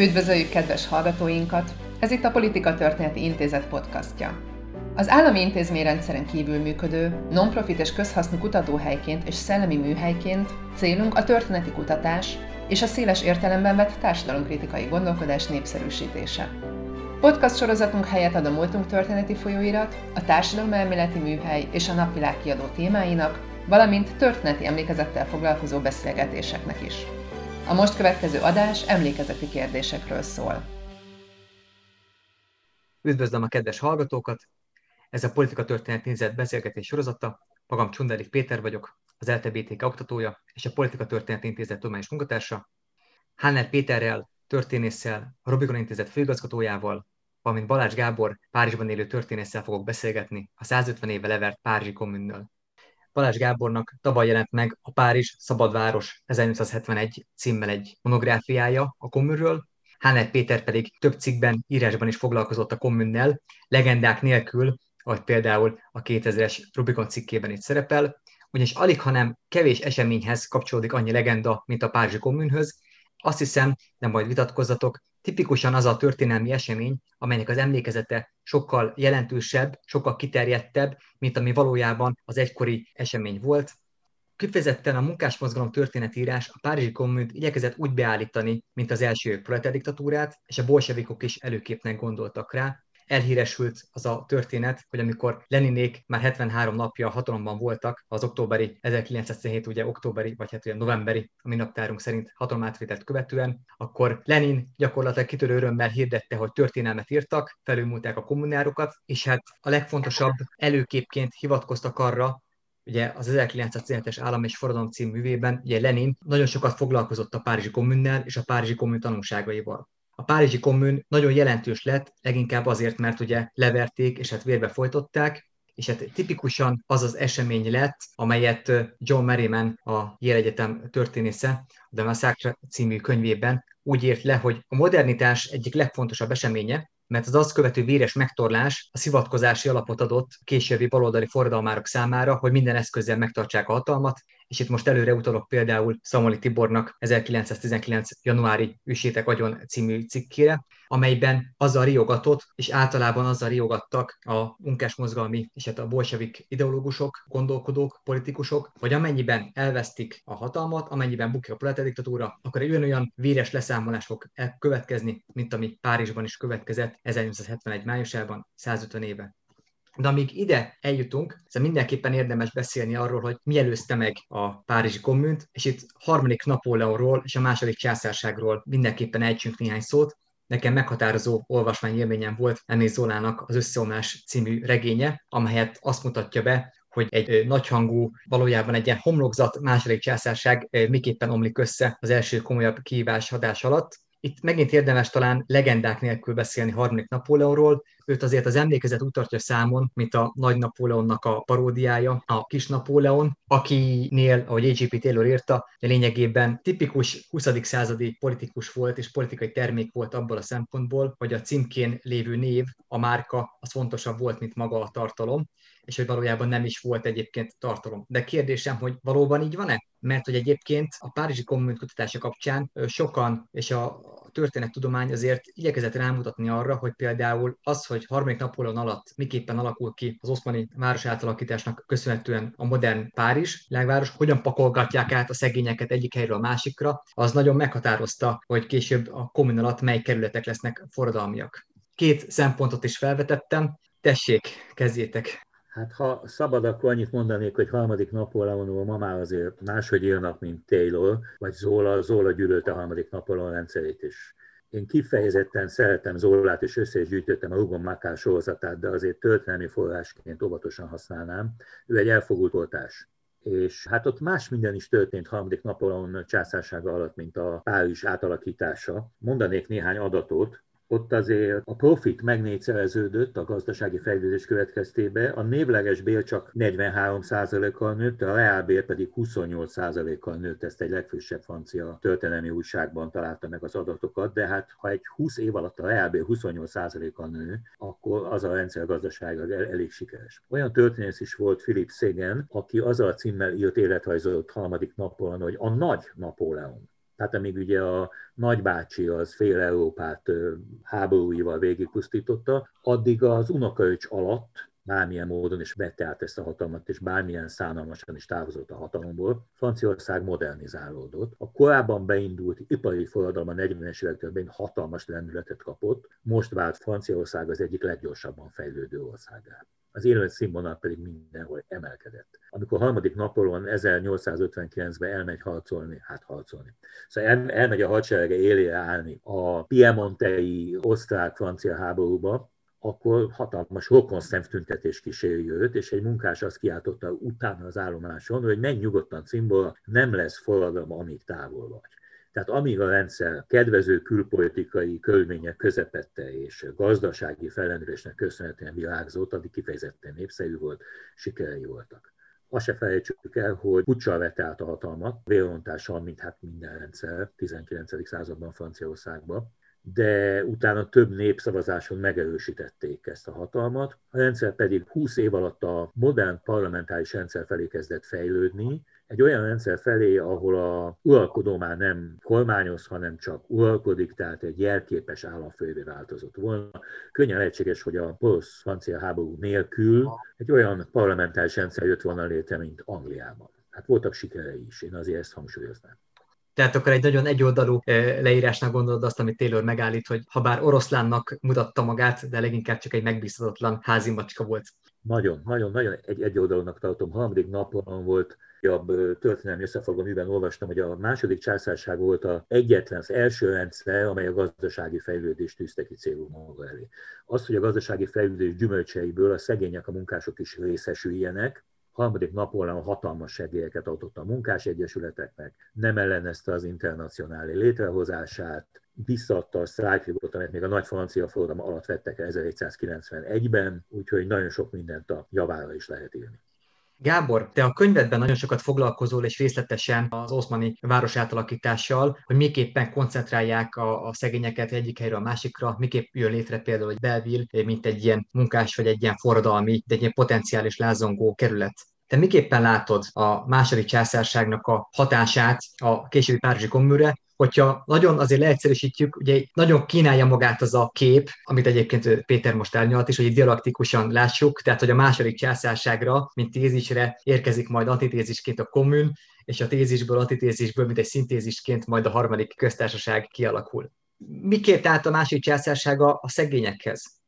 Üdvözöljük kedves hallgatóinkat! Ez itt a Politika Történeti Intézet podcastja. Az állami intézményrendszeren kívül működő, non-profit és közhasznú kutatóhelyként és szellemi műhelyként célunk a történeti kutatás és a széles értelemben vett társadalomkritikai gondolkodás népszerűsítése. Podcast sorozatunk helyet ad a múltunk történeti folyóirat, a társadalomelméleti műhely és a napvilág kiadó témáinak, valamint történeti emlékezettel foglalkozó beszélgetéseknek is. A most következő adás emlékezeti kérdésekről szól. Üdvözlöm a kedves hallgatókat! Ez a Politika Történet Intézet beszélgetés sorozata. Magam Csundelik Péter vagyok, az LTBTK oktatója és a Politika Történet Intézet tudományos munkatársa. Hanner Péterrel, történésszel, a Rubikon Intézet főigazgatójával, valamint Balázs Gábor Párizsban élő történésszel fogok beszélgetni a 150 éve levert Párizsi kommunnől. Balázs Gábornak tavaly jelent meg a Párizs Szabadváros 1871 címmel egy monográfiája a kommunről, Hánet Péter pedig több cikkben, írásban is foglalkozott a kommunnel, legendák nélkül, ahogy például a 2000-es Rubikon cikkében itt szerepel, ugyanis alig, hanem kevés eseményhez kapcsolódik annyi legenda, mint a Párizsi kommunhöz. Azt hiszem, nem majd vitatkozzatok, tipikusan az a történelmi esemény, amelynek az emlékezete sokkal jelentősebb, sokkal kiterjedtebb, mint ami valójában az egykori esemény volt. Kifejezetten a munkásmozgalom történetírás a Párizsi kommunt igyekezett úgy beállítani, mint az első proleterdiktatúrát, és a bolsevikok is előképnek gondoltak rá, elhíresült az a történet, hogy amikor Leninék már 73 napja hatalomban voltak, az októberi, 1917 ugye októberi, vagy hát ugye novemberi, a mi naptárunk szerint hatalomátvételt követően, akkor Lenin gyakorlatilag kitörő örömmel hirdette, hogy történelmet írtak, felülmúlták a kommunárokat, és hát a legfontosabb előképként hivatkoztak arra, ugye az 1917-es Állam és Forradalom című művében, ugye Lenin nagyon sokat foglalkozott a Párizsi kommunnál és a Párizsi kommun tanulságaival. A Párizsi kommun nagyon jelentős lett, leginkább azért, mert ugye leverték és hát vérbe folytották, és hát tipikusan az az esemény lett, amelyet John Merriman, a Yale Egyetem történésze, a Massacre című könyvében úgy ért le, hogy a modernitás egyik legfontosabb eseménye, mert az azt követő véres megtorlás a szivatkozási alapot adott későbbi baloldali forradalmárok számára, hogy minden eszközzel megtartsák a hatalmat, és itt most előre utalok például Szamoli Tibornak 1919. januári Üsétek agyon című cikkére, amelyben azzal riogatott, és általában azzal riogattak a munkásmozgalmi és hát a bolsevik ideológusok, gondolkodók, politikusok, hogy amennyiben elvesztik a hatalmat, amennyiben bukja a proleterdiktatúra, akkor egy olyan véres leszámolás fog következni, mint ami Párizsban is következett 1971 májusában, 150 éve. De amíg ide eljutunk, ez mindenképpen érdemes beszélni arról, hogy mi előzte meg a Párizsi kommunt, és itt harmadik Napóleonról és a második császárságról mindenképpen ejtsünk néhány szót. Nekem meghatározó olvasmány élményem volt Emil Zolának az Összeomlás című regénye, amelyet azt mutatja be, hogy egy nagyhangú, valójában egy ilyen homlokzat második császárság miképpen omlik össze az első komolyabb kihívás hadás alatt, itt megint érdemes talán legendák nélkül beszélni harmadik Napóleonról. Őt azért az emlékezet úgy tartja számon, mint a nagy Napóleonnak a paródiája, a kis Napóleon, akinél, ahogy A.G.P. Taylor írta, lényegében tipikus 20. századi politikus volt, és politikai termék volt abból a szempontból, hogy a címkén lévő név, a márka, az fontosabb volt, mint maga a tartalom és hogy valójában nem is volt egyébként tartalom. De kérdésem, hogy valóban így van-e? Mert hogy egyébként a Párizsi Kommun kutatása kapcsán sokan, és a történettudomány azért igyekezett rámutatni arra, hogy például az, hogy harmadik Napóleon alatt miképpen alakul ki az oszmani város átalakításnak köszönhetően a modern Párizs világváros, hogyan pakolgatják át a szegényeket egyik helyről a másikra, az nagyon meghatározta, hogy később a kommun alatt mely kerületek lesznek forradalmiak. Két szempontot is felvetettem, tessék, kezdjétek. Hát ha szabad, akkor annyit mondanék, hogy harmadik Napóleonról ma már azért máshogy írnak, mint Taylor, vagy Zola. Zola gyűlölte a harmadik Napóleon rendszerét is. Én kifejezetten szeretem Zolát, és össze is gyűjtöttem a Rugon Makár sorozatát, de azért történelmi forrásként óvatosan használnám. Ő egy elfogult oltás. És hát ott más minden is történt harmadik Napóleon császársága alatt, mint a Párizs átalakítása. Mondanék néhány adatot ott azért a profit megnégyszereződött a gazdasági fejlődés következtében, a névleges bér csak 43%-kal nőtt, a reálbér pedig 28%-kal nőtt, ezt egy legfrissebb francia történelmi újságban találta meg az adatokat, de hát ha egy 20 év alatt a reálbér 28%-kal nő, akkor az a rendszer gazdasága elég sikeres. Olyan történész is volt Philip Sagan, aki azzal a címmel írt életrajzolt harmadik napon, hogy a nagy Napóleon. Tehát amíg ugye a nagybácsi az fél Európát háborúival végigpusztította, addig az unokaöcs alatt bármilyen módon is vette át ezt a hatalmat, és bármilyen szánalmasan is távozott a hatalomból, Franciaország modernizálódott. A korábban beindult ipari forradalom a 40-es években hatalmas lendületet kapott, most vált Franciaország az egyik leggyorsabban fejlődő országá az élet színvonal pedig mindenhol emelkedett. Amikor a harmadik Napolon 1859-ben elmegy harcolni, hát harcolni. Szóval el, elmegy a hadserege élére állni a Piemontei osztrák-francia háborúba, akkor hatalmas rokon szemtüntetés kíséri őt, és egy munkás azt kiáltotta utána az állomáson, hogy menj nyugodtan cimbola, nem lesz forradalom, amíg távol vagy. Tehát amíg a rendszer kedvező külpolitikai körülmények közepette és gazdasági fellendülésnek köszönhetően virágzott, addig kifejezetten népszerű volt, sikerei voltak. Azt se felejtsük el, hogy puccsal vette át a hatalmat, vérontással, mint hát minden rendszer 19. században Franciaországban, de utána több népszavazáson megerősítették ezt a hatalmat. A rendszer pedig 20 év alatt a modern parlamentáris rendszer felé kezdett fejlődni, egy olyan rendszer felé, ahol a uralkodó már nem kormányoz, hanem csak uralkodik, tehát egy jelképes államfővé változott volna. Könnyen lehetséges, hogy a porosz-francia háború nélkül egy olyan parlamentáris rendszer jött volna létre, mint Angliában. Hát voltak sikerei is, én azért ezt hangsúlyoznám. Tehát akkor egy nagyon egyoldalú eh, leírásnak gondolod azt, amit Taylor megállít, hogy ha bár oroszlánnak mutatta magát, de leginkább csak egy megbízhatatlan házi macska volt. Nagyon, nagyon, nagyon egy egyoldalúnak tartom. Harmadik napon volt jobb történelmi összefoglaló, miben olvastam, hogy a második császárság volt a egyetlen, az első rendszer, amely a gazdasági fejlődést tűzte ki célul maga elé. Az, hogy a gazdasági fejlődés gyümölcseiből a szegények, a munkások is részesüljenek, harmadik Napóleon hatalmas segélyeket adott a munkásegyesületeknek, nem ellenezte az internacionális létrehozását, visszaadta a sztrájkjogot, amit még a nagy francia forradalom alatt vettek 1791-ben, úgyhogy nagyon sok mindent a javára is lehet írni. Gábor, te a könyvedben nagyon sokat foglalkozol, és részletesen az oszmani város átalakítással, hogy miképpen koncentrálják a, a szegényeket egyik helyről a másikra, miképp jön létre például egy Belville, mint egy ilyen munkás, vagy egy ilyen forradalmi, de egy ilyen potenciális lázongó kerület. Te miképpen látod a második császárságnak a hatását a későbbi Párizsi kommunre, hogyha nagyon azért leegyszerűsítjük, ugye nagyon kínálja magát az a kép, amit egyébként Péter most elnyalt is, hogy dialektikusan lássuk, tehát hogy a második császárságra, mint tézisre érkezik majd antitézisként a kommun, és a tézisből, antitézisből, mint egy szintézisként majd a harmadik köztársaság kialakul. Miként állt a második császársága a szegényekhez?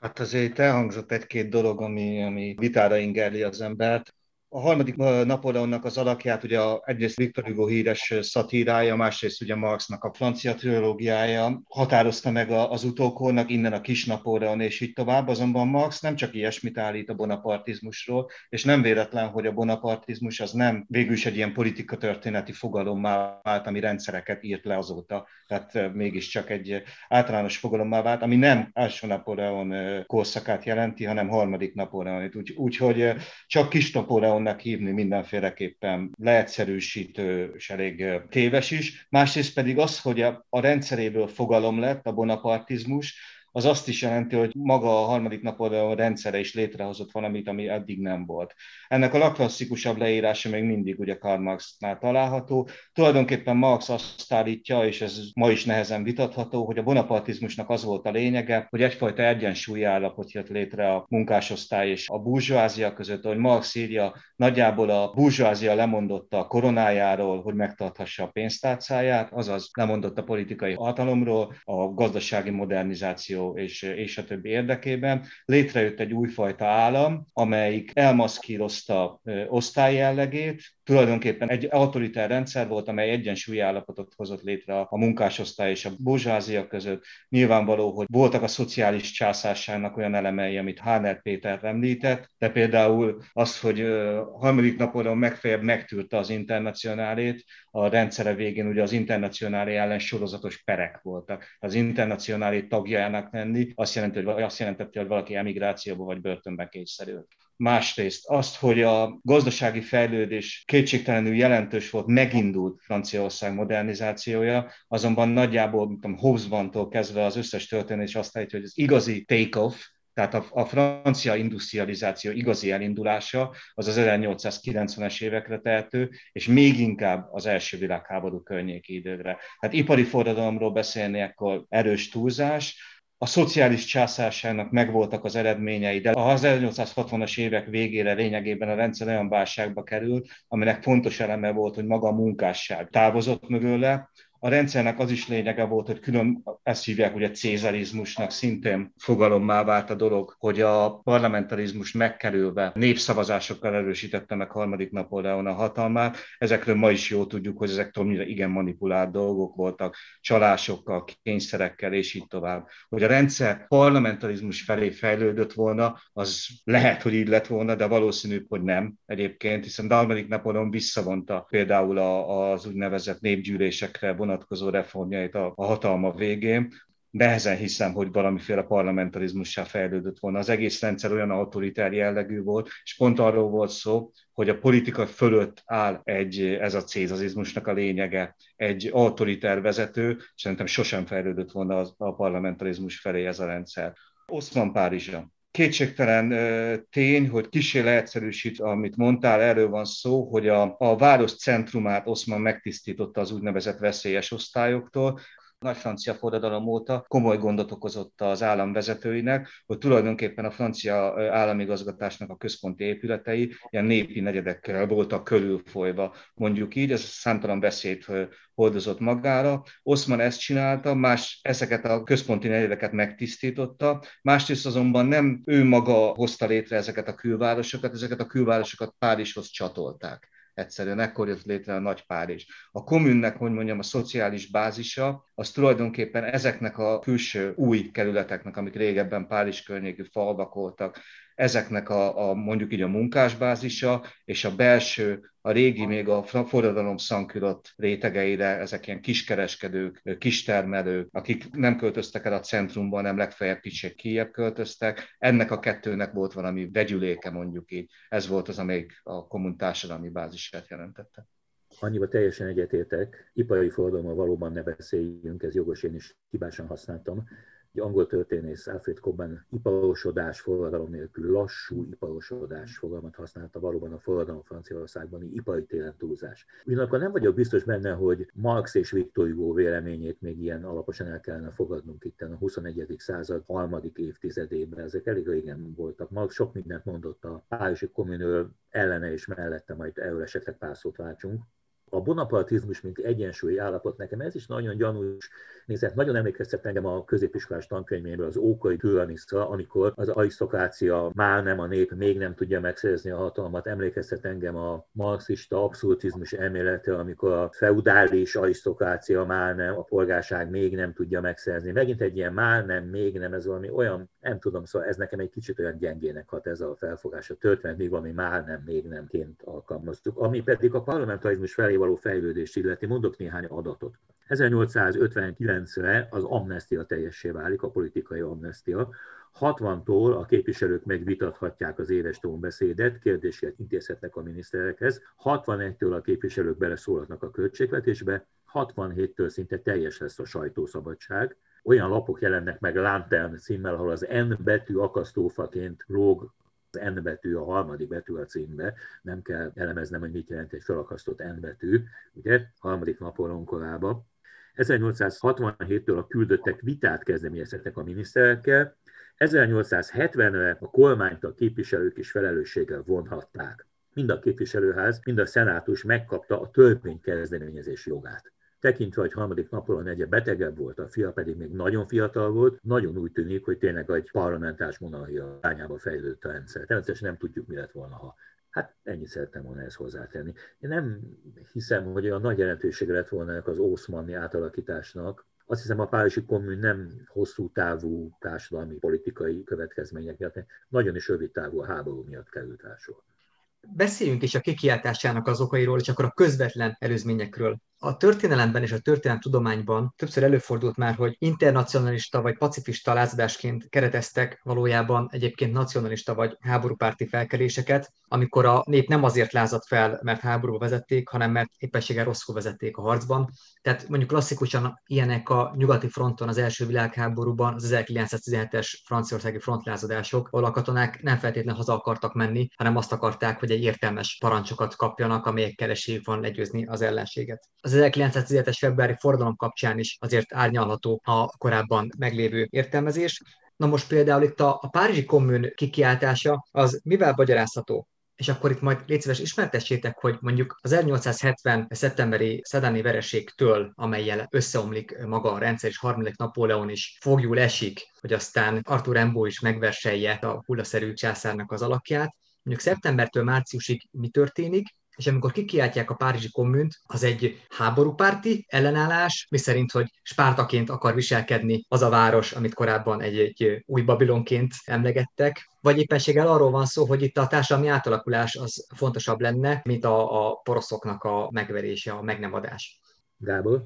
Hát azért elhangzott egy-két dolog, ami, ami vitára ingerli az embert a harmadik Napóleonnak az alakját ugye a, egyrészt Victor Hugo híres szatírája, másrészt ugye Marxnak a francia trilógiája határozta meg az utókornak, innen a kis Napóleon és így tovább, azonban Marx nem csak ilyesmit állít a bonapartizmusról, és nem véletlen, hogy a bonapartizmus az nem végül is egy ilyen politikatörténeti fogalommá vált, ami rendszereket írt le azóta, tehát mégiscsak egy általános fogalommá vált, ami nem első Napóleon korszakát jelenti, hanem harmadik Napóleonit. Úgyhogy úgy, csak kis Napóleon Napóleonnak hívni mindenféleképpen leegyszerűsítő és elég téves is. Másrészt pedig az, hogy a rendszeréből fogalom lett a bonapartizmus, az azt is jelenti, hogy maga a harmadik Napóleon rendszere is létrehozott valamit, ami eddig nem volt. Ennek a legklasszikusabb leírása még mindig ugye Karl Marx-nál található. Tulajdonképpen Marx azt állítja, és ez ma is nehezen vitatható, hogy a bonapartizmusnak az volt a lényege, hogy egyfajta egyensúlyi állapot jött létre a munkásosztály és a burzsóázia között, hogy Marx írja, nagyjából a burzsóázia lemondotta a koronájáról, hogy megtarthassa a pénztárcáját, azaz lemondott a politikai hatalomról, a gazdasági modernizáció és, és a többi érdekében. Létrejött egy újfajta állam, amelyik elmaszkírozta osztályjellegét, tulajdonképpen egy autoritár rendszer volt, amely egyensúlyi állapotot hozott létre a munkásosztály és a burzsázia között. Nyilvánvaló, hogy voltak a szociális császárságnak olyan elemei, amit Háner Péter említett, de például az, hogy harmadik napon megfelelően megtűrte az internacionálét, a rendszere végén ugye az internacionálé ellen sorozatos perek voltak. Az internacionálé tagjának lenni azt, jelenti, hogy, azt jelentette, hogy valaki emigrációba vagy börtönbe kényszerült. Másrészt azt, hogy a gazdasági fejlődés kétségtelenül jelentős volt, megindult Franciaország modernizációja, azonban nagyjából, mint Hobbesbantól kezdve az összes történés azt állítja, hogy az igazi take-off, Tehát a, a francia industrializáció igazi elindulása az az 1890-es évekre tehető, és még inkább az első világháború környéki időre. Tehát ipari forradalomról beszélni akkor erős túlzás, a szociális császárságnak megvoltak az eredményei, de az 1860-as évek végére lényegében a rendszer olyan válságba került, aminek fontos eleme volt, hogy maga a munkásság távozott mögöle, a rendszernek az is lényege volt, hogy külön ezt hívják ugye cézarizmusnak, szintén fogalommá vált a dolog, hogy a parlamentarizmus megkerülve népszavazásokkal erősítette meg harmadik Napóleon a hatalmát. Ezekről ma is jól tudjuk, hogy ezek többnyire igen manipulált dolgok voltak, csalásokkal, kényszerekkel, és így tovább. Hogy a rendszer parlamentarizmus felé fejlődött volna, az lehet, hogy így lett volna, de valószínű, hogy nem egyébként, hiszen harmadik Napóleon visszavonta például az úgynevezett népgyűlésekre vonatkozó reformjait a, a hatalma végén, nehezen hiszem, hogy valamiféle parlamentarizmussá fejlődött volna. Az egész rendszer olyan autoritár jellegű volt, és pont arról volt szó, hogy a politika fölött áll egy, ez a cézazizmusnak a lényege, egy autoritár vezető, szerintem sosem fejlődött volna a parlamentarizmus felé ez a rendszer. Oszman Párizsa. Kétségtelen tény, hogy kisé leegyszerűsít, amit mondtál, erről van szó, hogy a, a város centrumát Oszman megtisztította az úgynevezett veszélyes osztályoktól, nagy francia forradalom óta komoly gondot okozott az államvezetőinek, hogy tulajdonképpen a francia államigazgatásnak a központi épületei ilyen népi negyedekkel voltak körülfolyva, mondjuk így, ez számtalan beszéd hordozott magára. Oszman ezt csinálta, más ezeket a központi negyedeket megtisztította, másrészt azonban nem ő maga hozta létre ezeket a külvárosokat, ezeket a külvárosokat Párizshoz csatolták egyszerűen ekkor jött létre a Nagy Párizs. A kommunnek, hogy mondjam, a szociális bázisa, az tulajdonképpen ezeknek a külső új kerületeknek, amik régebben Párizs környékű falvak voltak, ezeknek a, a mondjuk így a munkásbázisa, és a belső, a régi még a forradalom szankülött rétegeire, ezek ilyen kiskereskedők, kistermelők, akik nem költöztek el a centrumban, nem legfeljebb kicsit kijebb költöztek. Ennek a kettőnek volt valami vegyüléke, mondjuk így. Ez volt az, amelyik a kommun társadalmi bázisát jelentette. Annyiba teljesen egyetértek, ipari forradalommal valóban ne beszéljünk, ez jogos, én is hibásan használtam egy angol történész Alfred Cobban iparosodás forradalom nélkül lassú iparosodás fogalmat használta valóban a forradalom Franciaországban, ipari téren túlzás. Ugyanakkor nem vagyok biztos benne, hogy Marx és Viktor Hugo véleményét még ilyen alaposan el kellene fogadnunk itt a 21. század harmadik évtizedében. Ezek elég régen voltak. Marx sok mindent mondott a Párizsi kommunről ellene és mellette, majd erről esetleg pár szót váltsunk a bonapartizmus, mint egyensúlyi állapot, nekem ez is nagyon gyanús nézett. Nagyon emlékeztet engem a középiskolás tankönyvéből az ókai türanisztra, amikor az arisztokrácia már nem a nép, még nem tudja megszerezni a hatalmat. Emlékeztet engem a marxista abszolutizmus elmélete, amikor a feudális arisztokrácia már nem, a polgárság még nem tudja megszerezni. Megint egy ilyen már nem, még nem, ez valami olyan, nem tudom, szóval ez nekem egy kicsit olyan gyengének hat ez a felfogás. A történet még valami már nem, még nemként alkalmaztuk. Ami pedig a parlamentarizmus felé való fejlődést illeti, mondok néhány adatot. 1859-re az amnestia teljessé válik, a politikai amnestia. 60-tól a képviselők megvitathatják az éves tónbeszédet, kérdéseket intézhetnek a miniszterekhez, 61-től a képviselők beleszólhatnak a költségvetésbe, 67-től szinte teljes lesz a sajtószabadság, olyan lapok jelennek meg Lantern címmel, ahol az N betű akasztófaként lóg az N betű a harmadik betű a címbe, nem kell elemeznem, hogy mit jelent egy felakasztott N betű, ugye, harmadik Napóleon korába. 1867-től a küldöttek vitát kezdeményezhettek a miniszterekkel, 1870-re a kormányt a képviselők is felelősséggel vonhatták. Mind a képviselőház, mind a szenátus megkapta a törvénykezdeményezés jogát tekintve, hogy harmadik napon egye betegebb volt, a fia pedig még nagyon fiatal volt, nagyon úgy tűnik, hogy tényleg egy parlamentárs monarchia irányába fejlődött a rendszer. Természetesen nem tudjuk, mi lett volna, ha Hát ennyit szerettem volna ezt hozzátenni. Én nem hiszem, hogy olyan nagy jelentősége lett volna az Ószmanni átalakításnak. Azt hiszem, a Párizsi kommun nem hosszú távú társadalmi politikai következmények miatt, nagyon is rövid távú a háború miatt került rá Beszéljünk is a kikiáltásának az okairól, és akkor a közvetlen előzményekről. A történelemben és a történelemtudományban többször előfordult már, hogy internacionalista vagy pacifista lázadásként kereteztek valójában egyébként nacionalista vagy háborúpárti felkeléseket, amikor a nép nem azért lázadt fel, mert háborúba vezették, hanem mert éppenséggel rosszul vezették a harcban. Tehát mondjuk klasszikusan ilyenek a nyugati fronton az első világháborúban az 1917-es franciaországi frontlázadások, ahol a katonák nem feltétlenül haza akartak menni, hanem azt akarták, hogy egy értelmes parancsokat kapjanak, amelyekkel esélyük van legyőzni az ellenséget. Az 1917-es februári fordalom kapcsán is azért árnyalható a korábban meglévő értelmezés. Na most például itt a, a Párizsi kommun kikiáltása az mivel magyarázható? és akkor itt majd légy szíves ismertessétek, hogy mondjuk az 1870. szeptemberi szedáni vereségtől, amelyel összeomlik maga a rendszer, és harmadik Napóleon is fogjul esik, hogy aztán Arthur Rimbaud is megverselje a hullaszerű császárnak az alakját. Mondjuk szeptembertől márciusig mi történik, és amikor kikiáltják a Párizsi kommunt, az egy háborúpárti ellenállás, miszerint, hogy Spártaként akar viselkedni az a város, amit korábban egy, egy új Babilonként emlegettek, vagy éppenséggel arról van szó, hogy itt a társadalmi átalakulás az fontosabb lenne, mint a, a poroszoknak a megverése, a megnemadás. Gábor?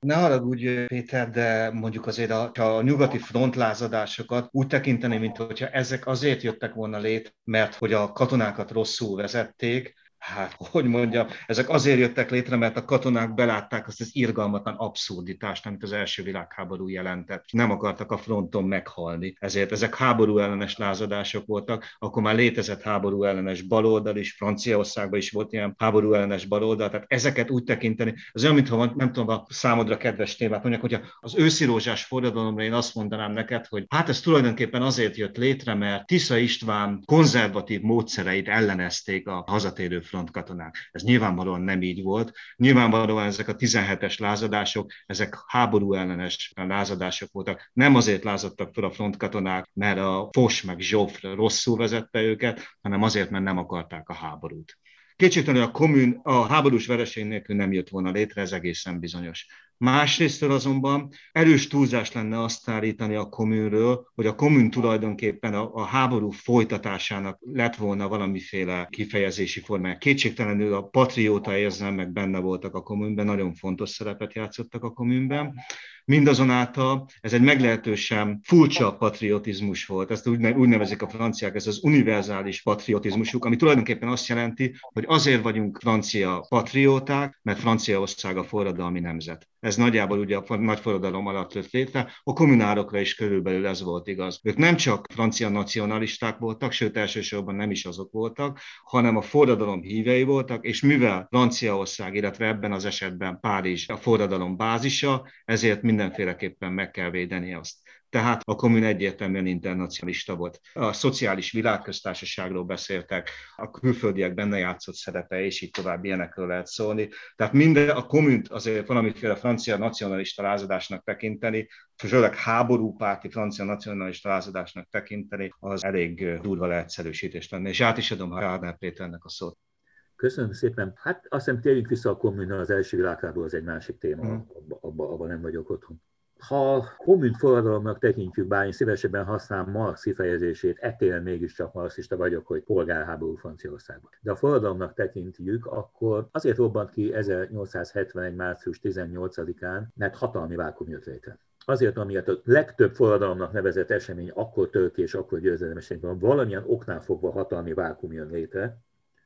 Ne haragudj, Péter, de mondjuk azért a, a nyugati frontlázadásokat úgy tekinteni, mint hogyha ezek azért jöttek volna lét, mert hogy a katonákat rosszul vezették, hát hogy mondjam, ezek azért jöttek létre, mert a katonák belátták azt az irgalmatlan abszurditást, amit az első világháború jelentett. Nem akartak a fronton meghalni. Ezért ezek háború ellenes lázadások voltak. Akkor már létezett háború ellenes baloldal is, Franciaországban is volt ilyen háború ellenes baloldal. Tehát ezeket úgy tekinteni, az olyan, mintha nem tudom, a számodra kedves témát mondjak, hogyha az őszi rózsás forradalomra én azt mondanám neked, hogy hát ez tulajdonképpen azért jött létre, mert Tisza István konzervatív módszereit ellenezték a hazatérő frontkatonák. Ez nyilvánvalóan nem így volt. Nyilvánvalóan ezek a 17-es lázadások, ezek háború ellenes lázadások voltak. Nem azért lázadtak fel a frontkatonák, mert a Fos meg Zsófr rosszul vezette őket, hanem azért, mert nem akarták a háborút. Kétségtelenül a kommun a háborús vereség nélkül nem jött volna létre, ez egészen bizonyos. Másrésztől azonban erős túlzás lenne azt állítani a kommunről, hogy a kommun tulajdonképpen a, a háború folytatásának lett volna valamiféle kifejezési formája. Kétségtelenül a patrióta érzelmek benne voltak a kommunben, nagyon fontos szerepet játszottak a kommunben. Mindazonáltal ez egy meglehetősen furcsa patriotizmus volt, ezt úgy, úgy nevezik a franciák, ez az univerzális patriotizmusuk, ami tulajdonképpen azt jelenti, hogy azért vagyunk francia patrióták, mert Franciaország a forradalmi nemzet. Ez nagyjából ugye a nagy forradalom alatt jött létre, a kommunárokra is körülbelül ez volt igaz. Ők nem csak francia nacionalisták voltak, sőt elsősorban nem is azok voltak, hanem a forradalom hívei voltak, és mivel Franciaország, illetve ebben az esetben Párizs a forradalom bázisa, ezért mindenféleképpen meg kell védeni azt. Tehát a kommun egyértelműen internacionalista volt. A szociális világköztársaságról beszéltek, a külföldiek benne játszott szerepe, és így tovább ilyenekről lehet szólni. Tehát minden a kommunt azért valamiféle francia nacionalista lázadásnak tekinteni, főleg háborúpárti francia nacionalista lázadásnak tekinteni, az elég durva leegyszerűsítés lenne. És át is adom Hárnál Péternek a szót. Köszönöm szépen. Hát azt hiszem térjünk vissza a kommunra, az első világháború az egy másik téma, mm. abban abba nem vagyok otthon. Ha kommun forradalomnak tekintjük, bár én szívesebben használom Marx kifejezését, ettől mégiscsak marxista vagyok, hogy polgárháború Franciaországban. De a forradalomnak tekintjük, akkor azért robbant ki 1871. március 18-án, mert hatalmi vákum jött létre azért, amiért a legtöbb forradalomnak nevezett esemény akkor tör és akkor győzelem eseményben valamilyen oknál fogva hatalmi vákum jön létre,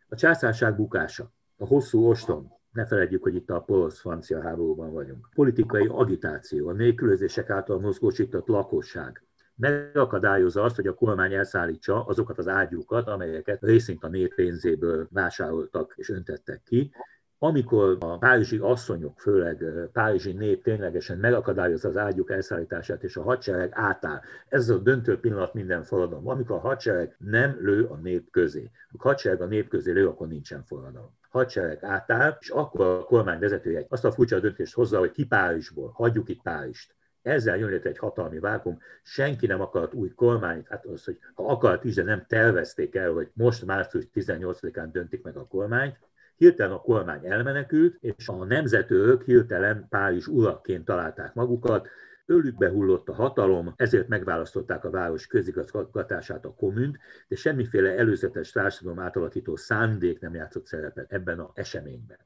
a császárság bukása, a hosszú ostrom, ne feledjük, hogy itt a porosz-francia háborúban vagyunk. Politikai agitáció, a nélkülözések által mozgósított lakosság, megakadályozza azt, hogy a kormány elszállítsa azokat az ágyúkat, amelyeket részint a nép pénzéből vásároltak és öntettek ki, amikor a párizsi asszonyok, főleg párizsi nép ténylegesen megakadályozza az ágyuk elszállítását, és a hadsereg átáll. Ez a döntő pillanat minden forradalom. Amikor a hadsereg nem lő a nép közé. A hadsereg a nép közé lő, akkor nincsen forradalom hadsereg átáll, és akkor a kormány vezetője azt a furcsa döntést hozza, hogy ki Párizsból, hagyjuk itt Párizst. Ezzel jön létre egy hatalmi vákum, senki nem akart új kormányt, hát az, hogy ha akart is, de nem tervezték el, hogy most március 18-án döntik meg a kormányt, hirtelen a kormány elmenekült, és a nemzetőrök hirtelen Párizs uraként találták magukat, Őlükbe hullott a hatalom, ezért megválasztották a város közigazgatását, a kommunt, de semmiféle előzetes társadalom átalakító szándék nem játszott szerepet ebben az eseményben.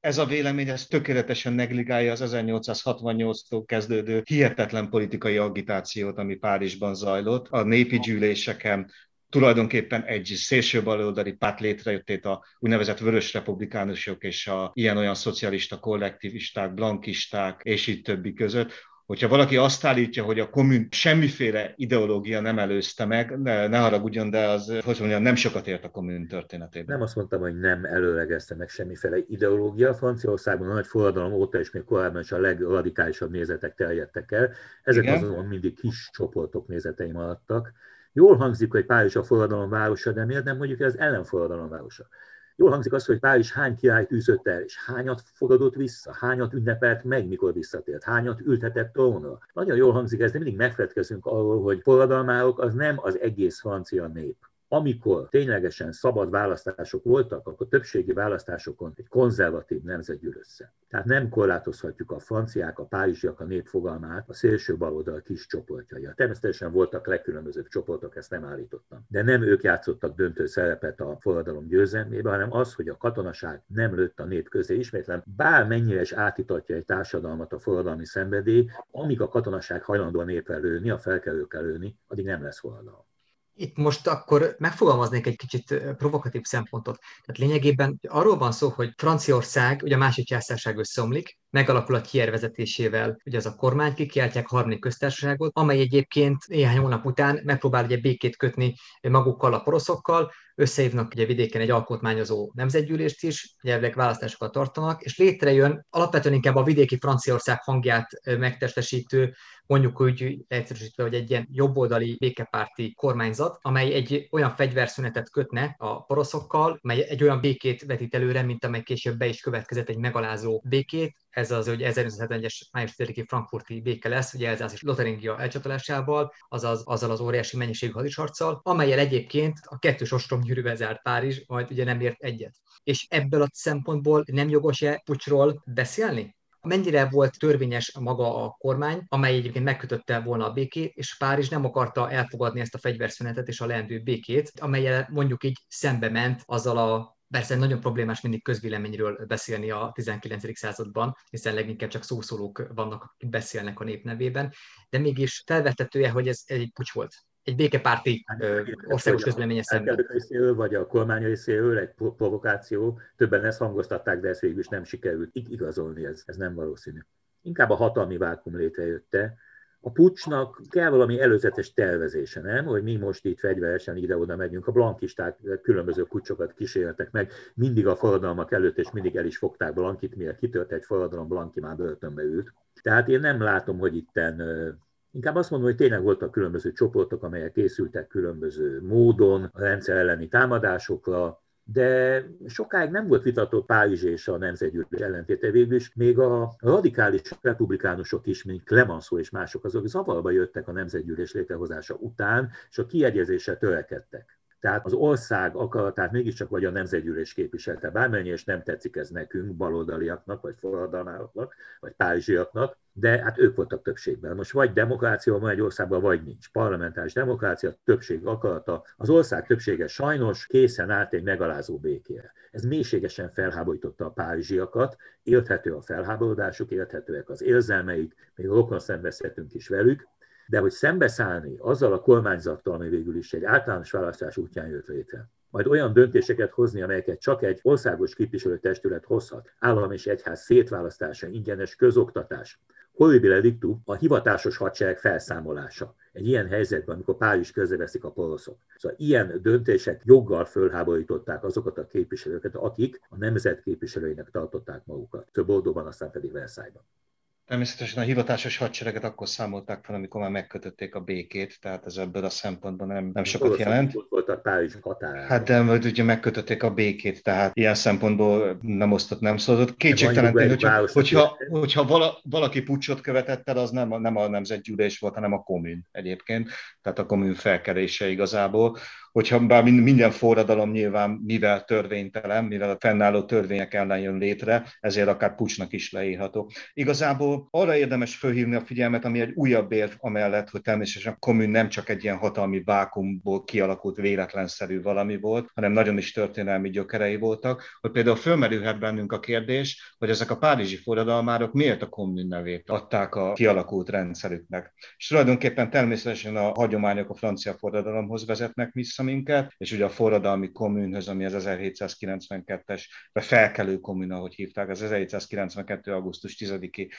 ez a vélemény ez tökéletesen negligálja az 1868-tól kezdődő hihetetlen politikai agitációt, ami Párizsban zajlott, a népi gyűléseken, tulajdonképpen egy szélső baloldali párt létrejöttét a úgynevezett vörös republikánusok és a ilyen-olyan szocialista kollektivisták, blankisták és így többi között, hogyha valaki azt állítja, hogy a kommun semmiféle ideológia nem előzte meg, ne, ne haragudjon, de az, hogy mondjam, nem sokat ért a kommun történetében. Nem azt mondtam, hogy nem előlegezte meg semmiféle ideológia. Franciaországban a nagy forradalom óta és még korábban is a legradikálisabb nézetek terjedtek el. Ezek Igen. azonban mindig kis csoportok nézetei maradtak. Jól hangzik, hogy Párizs a forradalom városa, de miért nem mondjuk, hogy az ellenforradalom városa? Jól hangzik az, hogy Párizs hány királyt űzött el, és hányat fogadott vissza, hányat ünnepelt meg, mikor visszatért, hányat ültetett trónra. Nagyon jól hangzik ez, de mindig megfelelkezünk arról, hogy forradalmárok az nem az egész francia nép amikor ténylegesen szabad választások voltak, akkor többségi választásokon egy konzervatív nemzet gyűl össze. Tehát nem korlátozhatjuk a franciák, a párizsiak a népfogalmát a szélső baloldal kis csoportjai. Természetesen voltak legkülönbözőbb csoportok, ezt nem állítottam. De nem ők játszottak döntő szerepet a forradalom győzelmében, hanem az, hogy a katonaság nem lőtt a nép közé. Ismétlem, bármennyire is átítatja egy társadalmat a forradalmi szenvedély, amíg a katonaság hajlandó a népre lőni, a felkelőkkel lőni, addig nem lesz forradalom itt most akkor megfogalmaznék egy kicsit provokatív szempontot. Tehát lényegében arról van szó, hogy Franciaország, ugye a másik császárság összeomlik, megalakul a Kier vezetésével, ugye az a kormány, kikiáltják harmadik köztársaságot, amely egyébként néhány hónap után megpróbál ugye békét kötni magukkal a poroszokkal, összehívnak ugye vidéken egy alkotmányozó nemzetgyűlést is, ugye választásokat tartanak, és létrejön alapvetően inkább a vidéki Franciaország hangját megtestesítő, mondjuk úgy egyszerűsítve, hogy egy ilyen jobboldali békepárti kormányzat, amely egy olyan fegyverszünetet kötne a poroszokkal, mely egy olyan békét vetít előre, mint amely később be is következett egy megalázó békét, ez az, hogy 1971-es május 10-i frankfurti béke lesz, ugye Elzász és Lotharingia elcsatolásával, azaz azzal az óriási mennyiségű hadisarccal, amelyel egyébként a kettős ostrom gyűrűvel zárt Párizs, majd ugye nem ért egyet. És ebből a szempontból nem jogos-e pucsról beszélni? mennyire volt törvényes maga a kormány, amely egyébként megkötötte volna a békét, és Párizs nem akarta elfogadni ezt a fegyverszünetet és a leendő békét, amelyel mondjuk így szembe ment azzal a Persze nagyon problémás mindig közvéleményről beszélni a 19. században, hiszen leginkább csak szószólók vannak, akik beszélnek a nép nevében, de mégis felvetetője, hogy ez egy pucs volt egy békepárti hát, ö, országos közvéleménye szemben. részéről, vagy a kormány részéről egy provokáció, többen ezt hangoztatták, de ez végül is nem sikerült igazolni, ez, ez nem valószínű. Inkább a hatalmi vákum létrejötte, a pucsnak kell valami előzetes tervezése, nem? Hogy mi most itt fegyveresen ide-oda megyünk. A blankisták különböző pucsokat kísérletek meg, mindig a forradalmak előtt, és mindig el is fogták Blankit, miért kitört egy forradalom, Blanki már börtönbe ült. Tehát én nem látom, hogy itten Inkább azt mondom, hogy tényleg voltak különböző csoportok, amelyek készültek különböző módon a rendszer elleni támadásokra, de sokáig nem volt vitatott Párizs és a nemzetgyűlés ellentéte végül is, még a radikális republikánusok is, mint Clemenceau és mások, azok zavarba jöttek a nemzetgyűlés létrehozása után, és a kiegyezésre törekedtek. Tehát az ország akaratát mégiscsak vagy a nemzetgyűlés képviselte, bármennyi, és nem tetszik ez nekünk, baloldaliaknak, vagy forradalmároknak, vagy párizsiaknak, de hát ők voltak többségben. Most vagy demokrácia van egy országban, vagy nincs. Parlamentáris demokrácia, többség akarata. Az ország többsége sajnos készen állt egy megalázó békére. Ez mélységesen felháborította a párizsiakat, érthető a felháborodásuk, érthetőek az érzelmeik, még rokon szembeszéltünk is velük, de hogy szembeszállni azzal a kormányzattal, ami végül is egy általános választás útján jött létre, majd olyan döntéseket hozni, amelyeket csak egy országos képviselőtestület hozhat, állam és egyház szétválasztása, ingyenes közoktatás, horribile dictu a hivatásos hadsereg felszámolása. Egy ilyen helyzetben, amikor Párizs közelveszik a poroszok. Szóval ilyen döntések joggal fölháborították azokat a képviselőket, akik a nemzet képviselőinek tartották magukat. Több Bordóban, aztán pedig Versailles-ban. Természetesen a hivatásos hadsereget akkor számolták fel, amikor már megkötötték a békét, tehát ez ebből a szempontból nem, nem sokat jelent. Volt a Párizs határában. Hát de ugye megkötötték a békét, tehát ilyen szempontból nem osztott, nem szózott. Kétségtelen, hogyha, hogyha, hogyha vala, valaki pucsot követett el, az nem, nem a nemzetgyűlés volt, hanem a kommun egyébként, tehát a kommun felkerése igazából hogyha bár minden forradalom nyilván mivel törvénytelen, mivel a fennálló törvények ellen jön létre, ezért akár pucsnak is leírható. Igazából arra érdemes fölhívni a figyelmet, ami egy újabb érv amellett, hogy természetesen a kommun nem csak egy ilyen hatalmi vákumból kialakult véletlenszerű valami volt, hanem nagyon is történelmi gyökerei voltak, hogy például fölmerülhet bennünk a kérdés, hogy ezek a párizsi forradalmárok miért a kommun nevét adták a kialakult rendszerüknek. És tulajdonképpen természetesen a hagyományok a francia forradalomhoz vezetnek vissza minket, és ugye a forradalmi kommunhöz, ami az 1792-es, vagy felkelő kommun, ahogy hívták, az 1792. augusztus 10-i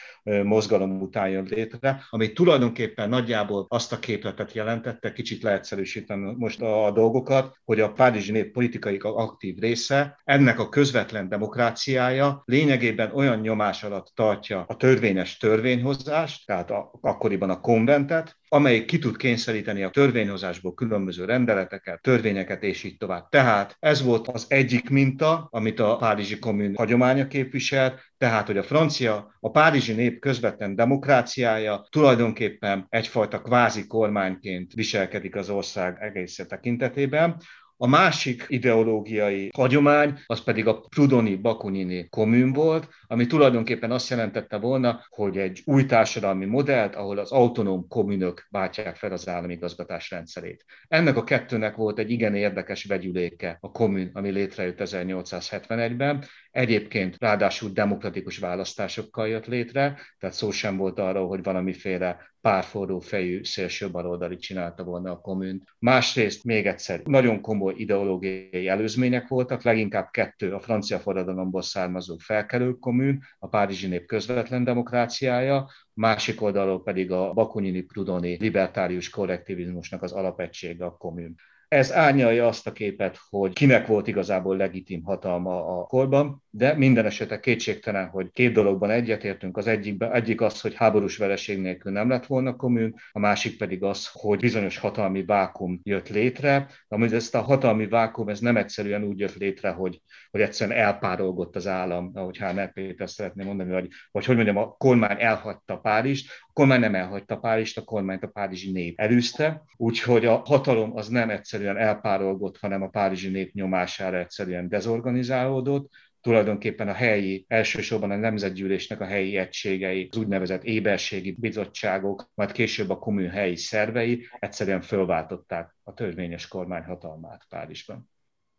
mozgalom után jön létre, ami tulajdonképpen nagyjából azt a képletet jelentette, kicsit leegyszerűsítem most a dolgokat, hogy a párizsi nép politikai aktív része ennek a közvetlen demokráciája lényegében olyan nyomás alatt tartja a törvényes törvényhozást, tehát a, akkoriban a konventet, amelyik ki tud kényszeríteni a törvényhozásból különböző rendeleteket, törvényeket és így tovább. Tehát ez volt az egyik minta, amit a Párizsi Kommun hagyománya képviselt, tehát, hogy a francia, a párizsi nép közvetlen demokráciája tulajdonképpen egyfajta kvázi kormányként viselkedik az ország egész tekintetében, a másik ideológiai hagyomány, az pedig a Prudoni Bakunini kommun volt, ami tulajdonképpen azt jelentette volna, hogy egy új társadalmi modellt, ahol az autonóm kommunök váltják fel az állami igazgatás rendszerét. Ennek a kettőnek volt egy igen érdekes vegyüléke a kommun, ami létrejött 1871-ben, Egyébként ráadásul demokratikus választásokkal jött létre, tehát szó sem volt arról, hogy valamiféle párforró fejű szélső baloldali csinálta volna a kommunt. Másrészt még egyszer nagyon komoly ideológiai előzmények voltak, leginkább kettő a francia forradalomból származó felkelő kommun, a párizsi nép közvetlen demokráciája, másik oldalról pedig a bakunyini prudoni libertárius kollektivizmusnak az alapegysége a kommun. Ez árnyalja azt a képet, hogy kinek volt igazából legitim hatalma a korban, de minden esetre kétségtelen, hogy két dologban egyetértünk. Az egyikben, egyik az, hogy háborús vereség nélkül nem lett volna kommun, a másik pedig az, hogy bizonyos hatalmi vákum jött létre. Amúgy ezt a hatalmi vákum, ez nem egyszerűen úgy jött létre, hogy, hogy egyszerűen elpárolgott az állam, ahogy Hámer Péter szeretném mondani, vagy, vagy hogy mondjam, a kormány elhagyta Párizst, a kormány nem elhagyta Párizst, a kormányt a párizsi nép elűzte, úgyhogy a hatalom az nem egyszerűen elpárolgott, hanem a párizsi nép nyomására egyszerűen dezorganizálódott, tulajdonképpen a helyi, elsősorban a nemzetgyűlésnek a helyi egységei, az úgynevezett éberségi bizottságok, majd később a kommun helyi szervei egyszerűen fölváltották a törvényes kormány hatalmát Párizsban.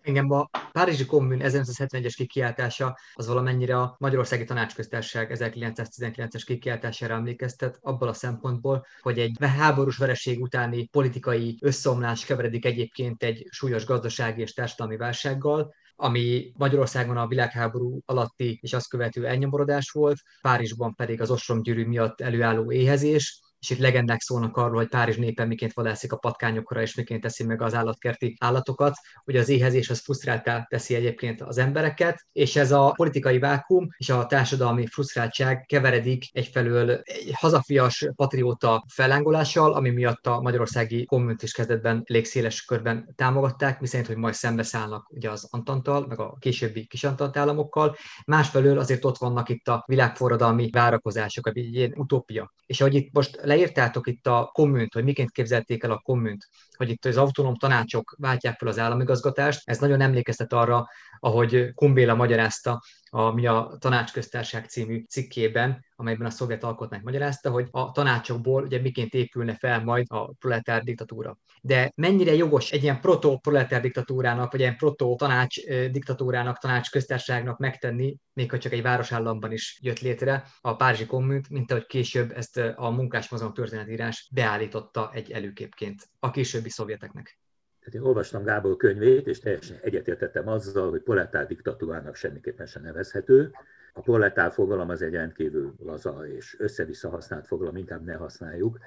Engem a Párizsi Kommun 1971-es kikiáltása az valamennyire a Magyarországi Tanácsköztársaság 1919-es kikiáltására emlékeztet, abból a szempontból, hogy egy háborús vereség utáni politikai összeomlás keveredik egyébként egy súlyos gazdasági és társadalmi válsággal, ami Magyarországon a világháború alatti és azt követő elnyomorodás volt, Párizsban pedig az ostromgyűrű miatt előálló éhezés, és itt legendák szólnak arról, hogy Párizs népe miként vadászik a patkányokra, és miként teszi meg az állatkerti állatokat. Ugye az éhezés az frusztráltá teszi egyébként az embereket, és ez a politikai vákum és a társadalmi frusztráltság keveredik egyfelől egy hazafias patrióta fellángolással, ami miatt a magyarországi kommunt is kezdetben elég széles körben támogatták, miszerint, hogy majd szembeszállnak ugye az Antantal, meg a későbbi kis Antant államokkal. Másfelől azért ott vannak itt a világforradalmi várakozások, egy ilyen utópia. És ahogy itt most leírtátok itt a kommunt, hogy miként képzelték el a kommunt, hogy itt az autonóm tanácsok váltják fel az államigazgatást, ez nagyon emlékeztet arra, ahogy Kumbéla magyarázta a Mi a Tanácsköztárság című cikkében, amelyben a szovjet alkotmány magyarázta, hogy a tanácsokból ugye miként épülne fel majd a proletár diktatúra. De mennyire jogos egy ilyen proto-proletár diktatúrának, vagy ilyen proto-tanács diktatúrának, tanácsköztárságnak megtenni, még ha csak egy városállamban is jött létre a Párizsi kommunt, mint ahogy később ezt a munkásmozgalom történetírás beállította egy előképként a későbbi szovjeteknek. Tehát én olvastam Gábor könyvét, és teljesen egyetértettem azzal, hogy proletár diktatúrának semmiképpen sem nevezhető. A proletár fogalom az egy rendkívül laza és össze-vissza használt fogalom, inkább ne használjuk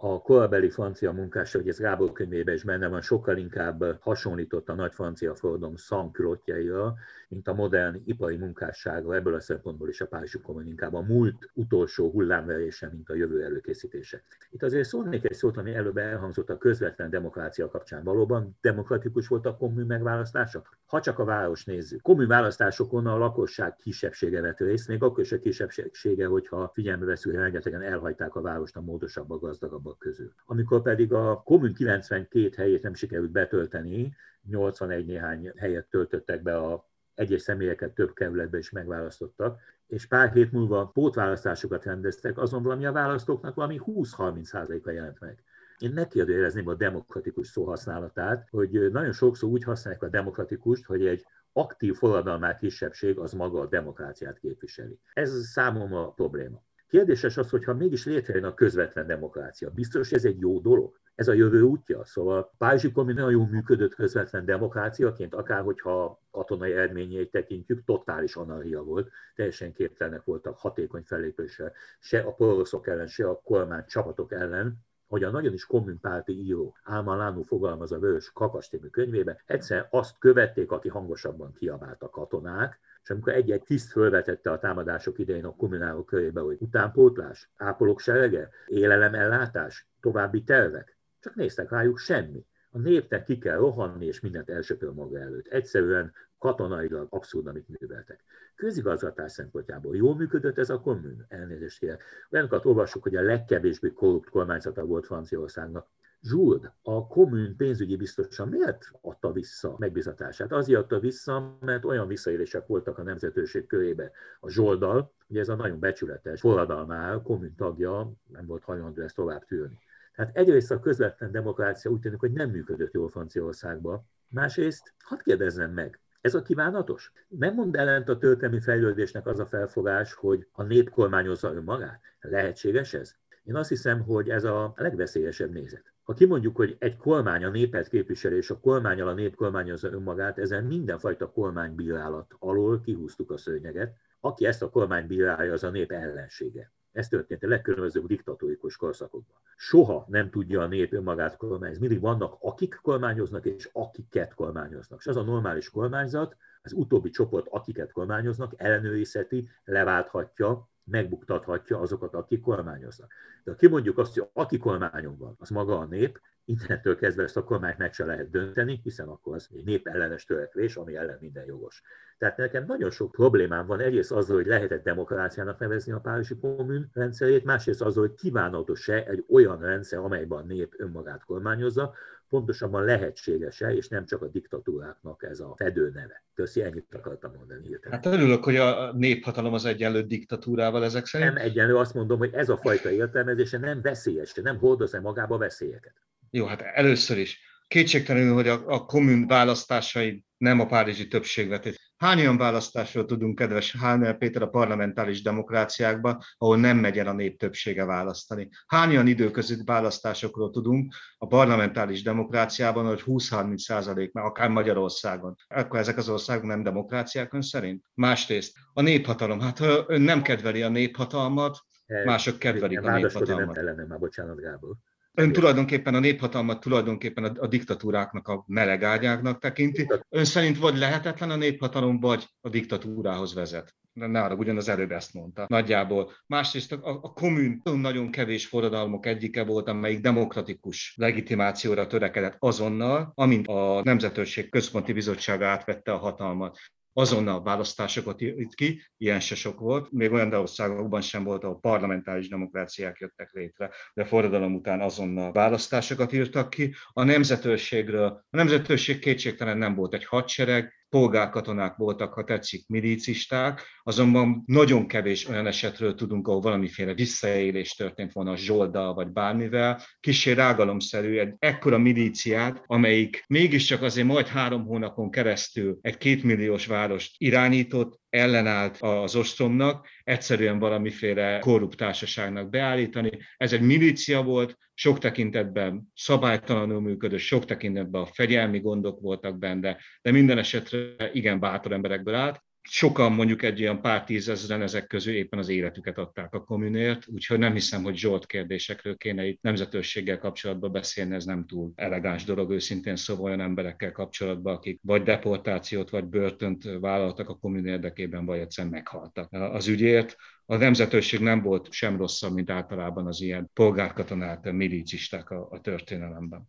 a korabeli francia munkás, hogy ez Gábor könyvében is benne van, sokkal inkább hasonlított a nagy francia forradalom szankülotjaira, mint a modern ipari munkássága, ebből a szempontból is a Párizsi Kommun inkább a múlt utolsó hullámverése, mint a jövő előkészítése. Itt azért szólnék egy szót, ami előbb elhangzott a közvetlen demokrácia kapcsán. Valóban demokratikus volt a kommun megválasztása? Ha csak a város nézzük. Kommun választásokon a lakosság kisebbsége vett részt, még akkor is a kisebbsége, hogyha figyelme veszünk, hogy rengetegen elhagyták a várost a módosabb, a gazdagabb legfontosabbak közül. Amikor pedig a kommun 92 helyét nem sikerült betölteni, 81 néhány helyet töltöttek be a egyes személyeket több kerületbe is megválasztottak, és pár hét múlva pótválasztásokat rendeztek, azon valami a választóknak valami 20-30%-a jelent meg. Én megkérdőjelezném a demokratikus szó használatát, hogy nagyon sokszor úgy használják a demokratikust, hogy egy aktív forradalmár kisebbség az maga a demokráciát képviseli. Ez számomra a probléma. Kérdéses az, hogy ha mégis létrejön a közvetlen demokrácia, biztos ez egy jó dolog? Ez a jövő útja? Szóval Párizsi nagyon jól működött közvetlen demokráciaként, akár hogyha katonai eredményeit tekintjük, totális anarchia volt, teljesen képtelenek voltak hatékony fellépésre, se a poroszok ellen, se a kormány csapatok ellen, hogy a nagyon is kommunpárti író Álma Lánú fogalmaz a Vörös Kakas könyvébe, egyszer azt követték, aki hangosabban kiabált a katonák, és amikor egy-egy tiszt fölvetette a támadások idején a kommunálok körébe, hogy utánpótlás, ápolók serege, élelemellátás, további tervek, csak néztek rájuk semmi. A népnek ki kell rohanni, és mindent elsöpöl maga előtt. Egyszerűen katonailag abszurd, amit műveltek. Közigazgatás szempontjából jól működött ez a kommun? Elnézést kérek. Olyanokat olvassuk, hogy a legkevésbé korrupt kormányzata volt Franciaországnak. Zsuld, a kommun pénzügyi biztosan miért adta vissza megbizatását? Azért adta vissza, mert olyan visszaélések voltak a nemzetőség körébe. A Zsoldal, ugye ez a nagyon becsületes forradalmár, kommun tagja, nem volt hajlandó ezt tovább tűrni. Tehát egyrészt a közvetlen demokrácia úgy tűnik, hogy nem működött jól Franciaországban, másrészt hadd kérdezzem meg, ez a kívánatos? Nem mond ellent a történelmi fejlődésnek az a felfogás, hogy a nép kormányozza önmagát? Lehetséges ez? Én azt hiszem, hogy ez a legveszélyesebb nézet. Ha kimondjuk, hogy egy kormány a népet képviseli, és a kormányal a nép kormányozza önmagát, ezen mindenfajta kormánybírálat alól kihúztuk a szőnyeget. Aki ezt a kormány bírálja, az a nép ellensége. Ez történt a legkülönbözőbb diktatórikus korszakokban. Soha nem tudja a nép önmagát kormányozni. Mindig vannak, akik kormányoznak, és akiket kormányoznak. És az a normális kormányzat, az utóbbi csoport, akiket kormányoznak, ellenőrizheti, leválthatja, megbuktathatja azokat, akik kormányoznak. De ha kimondjuk azt, hogy aki kormányon van, az maga a nép, innentől kezdve ezt a kormányt meg se lehet dönteni, hiszen akkor az egy népellenes törekvés, ami ellen minden jogos. Tehát nekem nagyon sok problémám van, egyrészt azzal, hogy lehetett demokráciának nevezni a Párizsi Kommun rendszerét, másrészt azzal, hogy kívánatos-e egy olyan rendszer, amelyben a nép önmagát kormányozza, pontosabban lehetséges-e, és nem csak a diktatúráknak ez a fedő neve. Köszi, ennyit akartam mondani hirtelen. Hát örülök, hogy a néphatalom az egyenlő diktatúrával ezek szerint. Nem egyenlő, azt mondom, hogy ez a fajta értelmezése nem veszélyes, nem hordoz-e magába veszélyeket. Jó, hát először is. Kétségtelenül, hogy a, a kommun választásai nem a párizsi többség vetét. Hány olyan választásról tudunk, kedves Hánel Péter, a parlamentális demokráciákban, ahol nem megy el a nép többsége választani? Hány olyan időközi választásokról tudunk a parlamentális demokráciában, hogy 20-30 százalék, már akár Magyarországon? Akkor ezek az országok nem demokráciák ön szerint? Másrészt a néphatalom. Hát ha ön nem kedveli a néphatalmat, mások kedvelik a néphatalmat. Nem ellenem már, bocsánat, Gábor. Ön tulajdonképpen a néphatalmat tulajdonképpen a, a diktatúráknak a melegágyáknak tekinti. Ön szerint vagy lehetetlen a néphatalom, vagy a diktatúrához vezet. Ne arra, előbb ezt mondta. Nagyjából. Másrészt a, a kommun nagyon kevés forradalmok egyike volt, amelyik demokratikus legitimációra törekedett azonnal, amint a Nemzetőrség Központi Bizottsága átvette a hatalmat azonnal választásokat írt ki, ilyen se sok volt, még olyan országokban sem volt, ahol parlamentáris demokráciák jöttek létre, de forradalom után azonnal választásokat írtak ki. A nemzetőrségről, a nemzetőrség kétségtelen nem volt egy hadsereg, polgárkatonák voltak, ha tetszik, milicisták, azonban nagyon kevés olyan esetről tudunk, ahol valamiféle visszaélés történt volna a zsolddal vagy bármivel. Kissé rágalomszerű egy ekkora milíciát, amelyik mégiscsak azért majd három hónapon keresztül egy kétmilliós várost irányított, ellenállt az ostromnak, egyszerűen valamiféle korrupt társaságnak beállítani. Ez egy milícia volt, sok tekintetben szabálytalanul működött, sok tekintetben a fegyelmi gondok voltak benne, de minden esetre igen bátor emberekből állt sokan mondjuk egy olyan pár tízezren ezek közül éppen az életüket adták a kommunért, úgyhogy nem hiszem, hogy Zsolt kérdésekről kéne itt nemzetősséggel kapcsolatban beszélni, ez nem túl elegáns dolog őszintén szóval olyan emberekkel kapcsolatban, akik vagy deportációt, vagy börtönt vállaltak a kommun érdekében, vagy egyszerűen meghaltak az ügyért. A nemzetőség nem volt sem rosszabb, mint általában az ilyen polgárkatonák, milicisták a, a történelemben.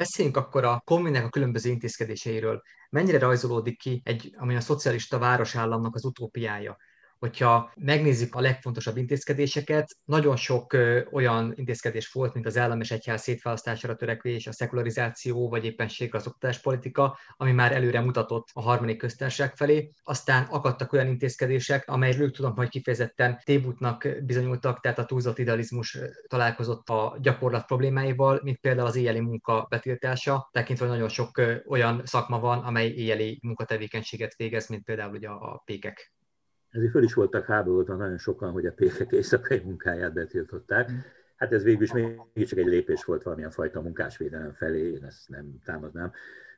Beszéljünk akkor a kommunnek a különböző intézkedéseiről. Mennyire rajzolódik ki egy, ami a szocialista városállamnak az utópiája? Hogyha megnézzük a legfontosabb intézkedéseket, nagyon sok olyan intézkedés volt, mint az állam és egyház szétválasztására törekvés, a szekularizáció, vagy éppenséggel az oktatáspolitika, ami már előre mutatott a harmadik köztársaság felé. Aztán akadtak olyan intézkedések, amelyről tudom, hogy kifejezetten tévútnak bizonyultak, tehát a túlzott idealizmus találkozott a gyakorlat problémáival, mint például az éjjeli munka betiltása, tekintve nagyon sok olyan szakma van, amely éjjeli munkatevékenységet végez, mint például ugye a pékek. Ezért föl is voltak háborúban nagyon sokan, hogy a pékek éjszakai munkáját betiltották. Hát ez végül is még csak egy lépés volt valamilyen fajta munkásvédelem felé, én ezt nem támadnám.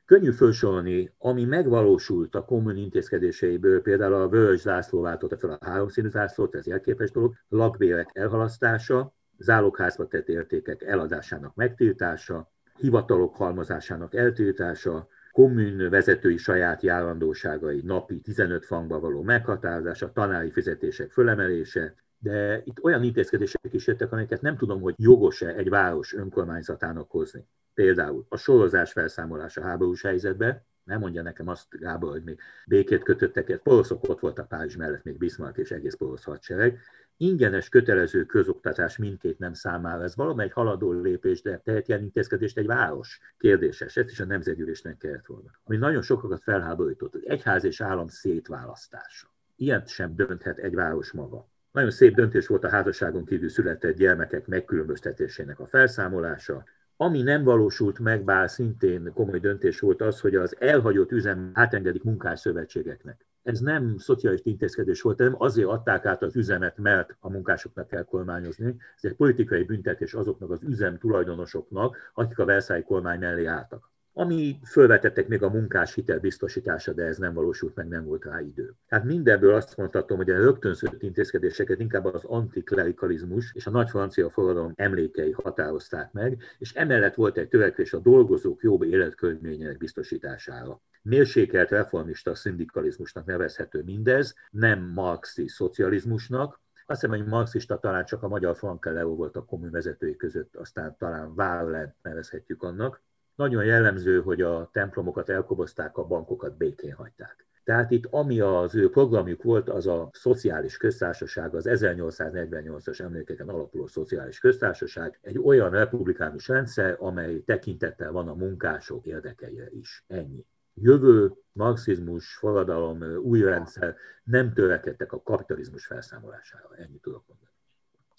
Könnyű felsorolni, ami megvalósult a kommun intézkedéseiből, például a vörös zászló váltotta fel a háromszínű zászlót, ez jelképes dolog, lakbérek elhalasztása, zálogházba tett értékek eladásának megtiltása, hivatalok halmozásának eltiltása, kommun vezetői saját járandóságai napi 15 fangba való meghatározása, tanári fizetések fölemelése, de itt olyan intézkedések is jöttek, amiket nem tudom, hogy jogos-e egy város önkormányzatának hozni. Például a sorozás felszámolása háborús helyzetben, nem mondja nekem azt, Gábor, hogy még békét kötöttek, poroszok ott voltak Párizs mellett, még Bismarck és egész porosz hadsereg, ingyenes, kötelező közoktatás mindkét nem számára. Ez valamely haladó lépés, de tehet ilyen intézkedést egy város kérdéses. Ez is a nemzetgyűlésnek kellett volna. Ami nagyon sokakat felháborított, hogy egyház és állam szétválasztása. Ilyet sem dönthet egy város maga. Nagyon szép döntés volt a házasságon kívül született gyermekek megkülönböztetésének a felszámolása, ami nem valósult meg, bár szintén komoly döntés volt az, hogy az elhagyott üzem átengedik munkásszövetségeknek. Ez nem szocialista intézkedés volt, hanem azért adták át az üzemet, mert a munkásoknak kell kormányozni. Ez egy politikai büntetés azoknak az üzem tulajdonosoknak, akik a Versailles kormány mellé álltak ami fölvetettek még a munkás hitel biztosítása, de ez nem valósult meg, nem volt rá idő. Tehát mindebből azt mondhatom, hogy a rögtönzött intézkedéseket inkább az antiklerikalizmus és a nagy francia forradalom emlékei határozták meg, és emellett volt egy törekvés a dolgozók jobb életkörülményének biztosítására. Mérsékelt reformista szindikalizmusnak nevezhető mindez, nem marxi szocializmusnak, azt hiszem, hogy marxista talán csak a magyar Frank Leo volt a kommun vezetői között, aztán talán Vállent nevezhetjük annak. Nagyon jellemző, hogy a templomokat elkobozták, a bankokat békén hagyták. Tehát itt ami az ő programjuk volt, az a szociális köztársaság, az 1848-as emlékeken alapuló szociális köztársaság, egy olyan republikánus rendszer, amely tekintettel van a munkások érdekeire is. Ennyi. Jövő, marxizmus, forradalom, új rendszer nem törekedtek a kapitalizmus felszámolására. Ennyit tudok mondani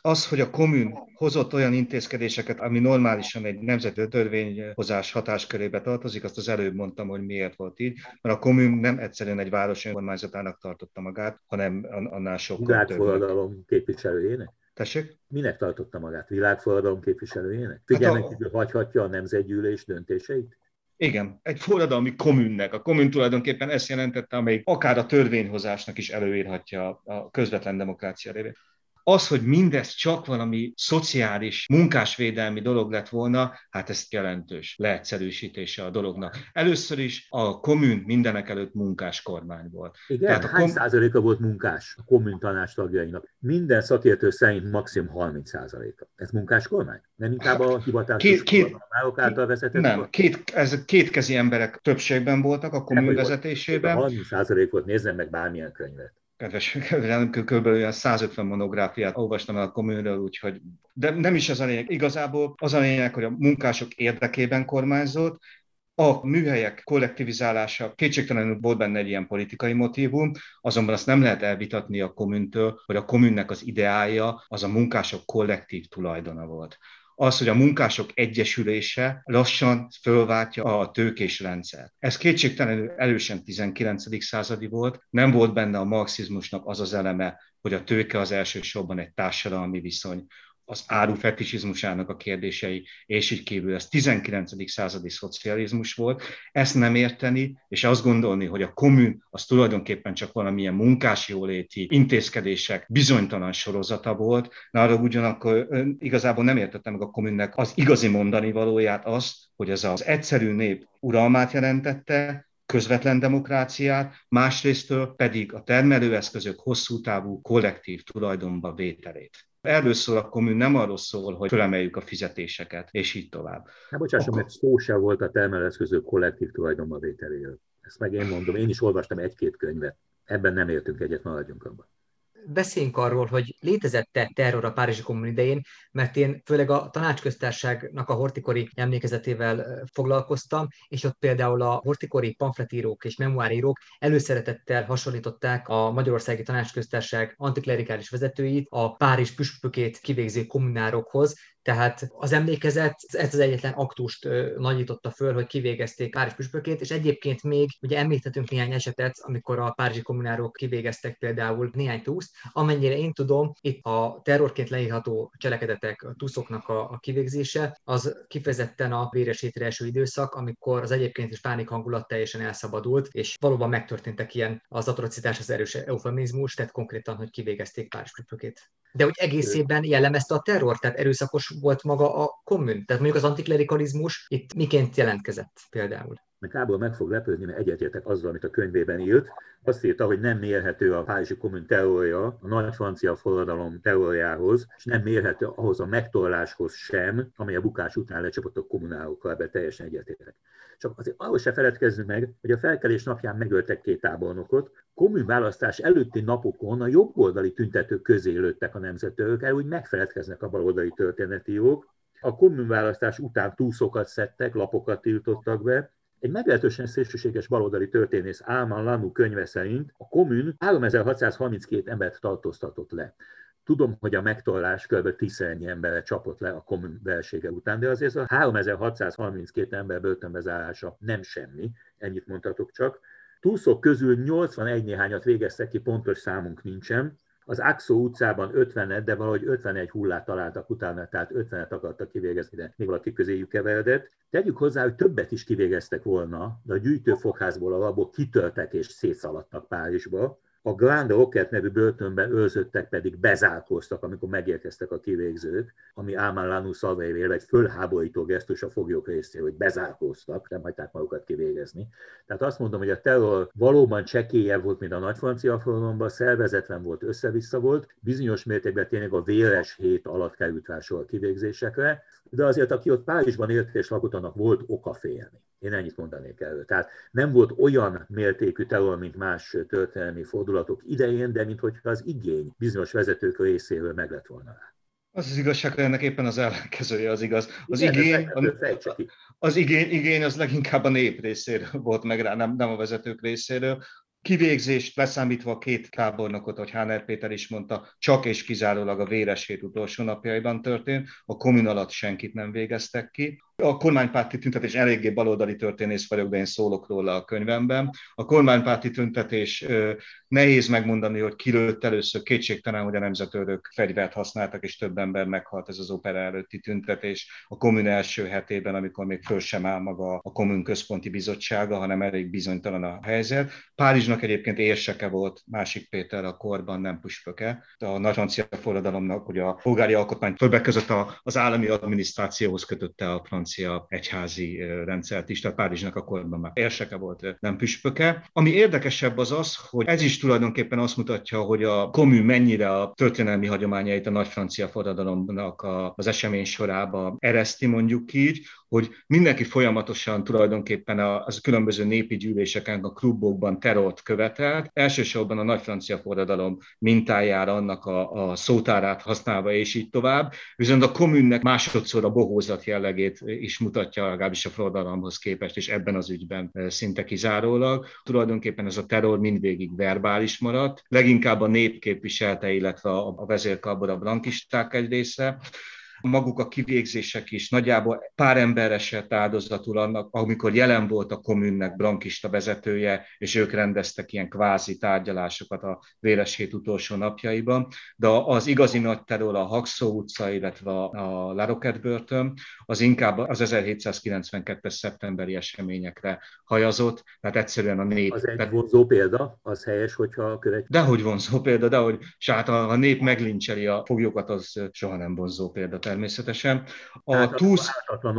az, hogy a kommun hozott olyan intézkedéseket, ami normálisan egy nemzeti törvényhozás hatáskörébe tartozik, azt az előbb mondtam, hogy miért volt így, mert a kommun nem egyszerűen egy város önkormányzatának tartotta magát, hanem annál sokkal Világforradalom képviselőjének? Tessék? Minek tartotta magát? Világforradalom képviselőjének? Figyelmen hát kívül hagyhatja a nemzetgyűlés döntéseit? Igen, egy forradalmi kommunnek. A kommun tulajdonképpen ezt jelentette, amely akár a törvényhozásnak is előírhatja a közvetlen demokrácia révén az, hogy mindez csak valami szociális, munkásvédelmi dolog lett volna, hát ez jelentős leegyszerűsítése a dolognak. Először is a kommun mindenek előtt munkás kormány volt. Igen, Tehát a hány kom... százaléka volt munkás a kommun tanács tagjainak? Minden szakértő szerint maximum 30 százaléka. Ez munkás kormány? Nem inkább a hivatásos két, két, által vezetett? Nem, két, ez kétkezi emberek többségben voltak a kommun vezetésében. 30 százalék volt, nézzen meg bármilyen könyvet kedves kb. olyan 150 monográfiát olvastam el a kommunről, úgyhogy de nem is az a lényeg. Igazából az a lényeg, hogy a munkások érdekében kormányzott, a műhelyek kollektivizálása kétségtelenül volt benne egy ilyen politikai motívum, azonban azt nem lehet elvitatni a kommuntől, hogy a kommunnek az ideája az a munkások kollektív tulajdona volt az, hogy a munkások egyesülése lassan fölváltja a tőkés rendszer. Ez kétségtelenül erősen 19. századi volt, nem volt benne a marxizmusnak az az eleme, hogy a tőke az elsősorban egy társadalmi viszony, az áru fetisizmusának a kérdései, és így kívül. Ez 19. századi szocializmus volt. Ezt nem érteni, és azt gondolni, hogy a kommun az tulajdonképpen csak valamilyen munkásjóléti intézkedések bizonytalan sorozata volt, na arra ugyanakkor igazából nem értettem meg a kommunnek az igazi mondani valóját, azt, hogy ez az egyszerű nép uralmát jelentette, közvetlen demokráciát, másrésztől pedig a termelőeszközök hosszú távú kollektív tulajdonba vételét. Erről szól a kommun, nem arról szól, hogy fölemeljük a fizetéseket, és így tovább. Hát bocsásson, mert szó sem volt a termelőeszközök kollektív tulajdonba vételéről. Ezt meg én mondom, én is olvastam egy-két könyvet. Ebben nem értünk egyet, maradjunk abban. Beszéljünk arról, hogy létezett-e terror a Párizsi Kommun idején, mert én főleg a tanácsköztárságnak a hortikori emlékezetével foglalkoztam, és ott például a hortikori pamfletírók és memoárírók előszeretettel hasonlították a Magyarországi Tanácsköztárság antiklerikális vezetőit a Párizs püspökét kivégző kommunárokhoz, tehát az emlékezet ez az egyetlen aktust nagyította föl, hogy kivégezték Párizs püspökét, és egyébként még ugye említhetünk néhány esetet, amikor a párizsi kommunárok kivégeztek például néhány túszt. Amennyire én tudom, itt a terrorként leírható cselekedetek, a túszoknak a, a kivégzése, az kifejezetten a véres első időszak, amikor az egyébként is pánik hangulat teljesen elszabadult, és valóban megtörténtek ilyen az atrocitás, az erős eufemizmus, tehát konkrétan, hogy kivégezték Párizs püspökét. De hogy egész évben jellemezte a terror, tehát erőszakos volt maga a kommun? Tehát mondjuk az antiklerikalizmus itt miként jelentkezett például? Mert Kábor meg fog lepődni, mert egyetértek azzal, amit a könyvében írt. Azt írta, hogy nem mérhető a Párizsi kommun teória a nagy francia forradalom teóriához, és nem mérhető ahhoz a megtorláshoz sem, amely a bukás után lecsapott a kommunálokkal, ebben teljesen egyetértek. Csak azért arról se feledkezzünk meg, hogy a felkelés napján megöltek két tábornokot, választás előtti napokon a jobboldali tüntetők közé lőttek a nemzetőrök el, úgy megfeledkeznek a baloldali történetiók. A választás után túszokat szedtek, lapokat tiltottak be, egy meglehetősen szélsőséges baloldali történész Álman Lanu könyve szerint a kommun 3632 embert tartóztatott le. Tudom, hogy a megtorlás kb. tízszernyi emberre csapott le a kommun belsége után, de azért a 3632 ember börtönbezárása nem semmi, ennyit mondhatok csak. Túszok közül 81 néhányat végeztek ki, pontos számunk nincsen. Az Axo utcában 50 de valahogy 51 hullát találtak utána, tehát 50-et akartak kivégezni, de még valaki közéjük keveredett. Tegyük hozzá, hogy többet is kivégeztek volna, de a gyűjtőfogházból a labok kitörtek és szétszaladtak Párizsba. A Grand Rocket nevű börtönben őrzöttek pedig bezárkóztak, amikor megérkeztek a kivégzők, ami Álmán Lanus szavaivél egy fölháborító gesztus a foglyok részéről, hogy bezárkóztak, nem hagyták magukat kivégezni. Tehát azt mondom, hogy a terror valóban csekélyebb volt, mint a nagy francia forradalomban, szervezetlen volt, össze-vissza volt, bizonyos mértékben tényleg a véres hét alatt került rá sor kivégzésekre, de azért aki ott Párizsban élt és lakott, annak volt oka félni. Én ennyit mondanék erről. Tehát nem volt olyan mértékű terror, mint más történelmi fordulatok idején, de mintha az igény bizonyos vezetők részéről meg lett volna rá. Az az igazság, hogy ennek éppen az ellenkezője az igaz. Az Igen, igény, az igény, igény az leginkább a nép részéről volt meg rá, nem, nem a vezetők részéről kivégzést leszámítva a két tábornokot, hogy Háner Péter is mondta, csak és kizárólag a véresét utolsó napjaiban történt, a kommun alatt senkit nem végeztek ki. A kormánypárti tüntetés eléggé baloldali történész vagyok, de én szólok róla a könyvemben. A kormánypárti tüntetés nehéz megmondani, hogy kilőtt először, kétségtelen, hogy a nemzetőrök fegyvert használtak, és több ember meghalt ez az opera előtti tüntetés. A kommun első hetében, amikor még föl sem áll maga a kommun központi bizottsága, hanem elég bizonytalan a helyzet. Párizsnak egyébként érseke volt, másik Péter a korban, nem püspöke. A nagy francia forradalomnak, hogy a polgári alkotmány többek között az állami adminisztrációhoz kötötte a egyházi rendszert is, tehát Párizsnak a korban már érseke volt, nem püspöke. Ami érdekesebb az az, hogy ez is tulajdonképpen azt mutatja, hogy a komű mennyire a történelmi hagyományait a nagy francia forradalomnak az esemény sorába ereszti, mondjuk így, hogy mindenki folyamatosan tulajdonképpen az különböző népi gyűléseken, a klubokban terort követelt, elsősorban a nagy francia forradalom mintájára, annak a, a szótárát használva, és így tovább. Viszont a kommunnek másodszor a bohózat jellegét is mutatja, legalábbis a forradalomhoz képest, és ebben az ügyben szinte kizárólag. Tulajdonképpen ez a terror mindvégig verbális maradt, leginkább a nép képviselte, illetve a vezérkarbon a blankisták egy része, maguk a kivégzések is nagyjából pár ember esett áldozatul annak, amikor jelen volt a kommunnek Brankista vezetője, és ők rendeztek ilyen kvázi tárgyalásokat a Véres hét utolsó napjaiban, de az igazi nagy terror a Haxó utca, illetve a Laroket börtön, az inkább az 1792-es szeptemberi eseményekre hajazott, tehát egyszerűen a nép... Az egy vonzó példa, az helyes, hogyha követ. Dehogy vonzó példa, dehogy, és hát a, a nép meglincseli a foglyokat, az soha nem vonzó példa természetesen. A hát túsz...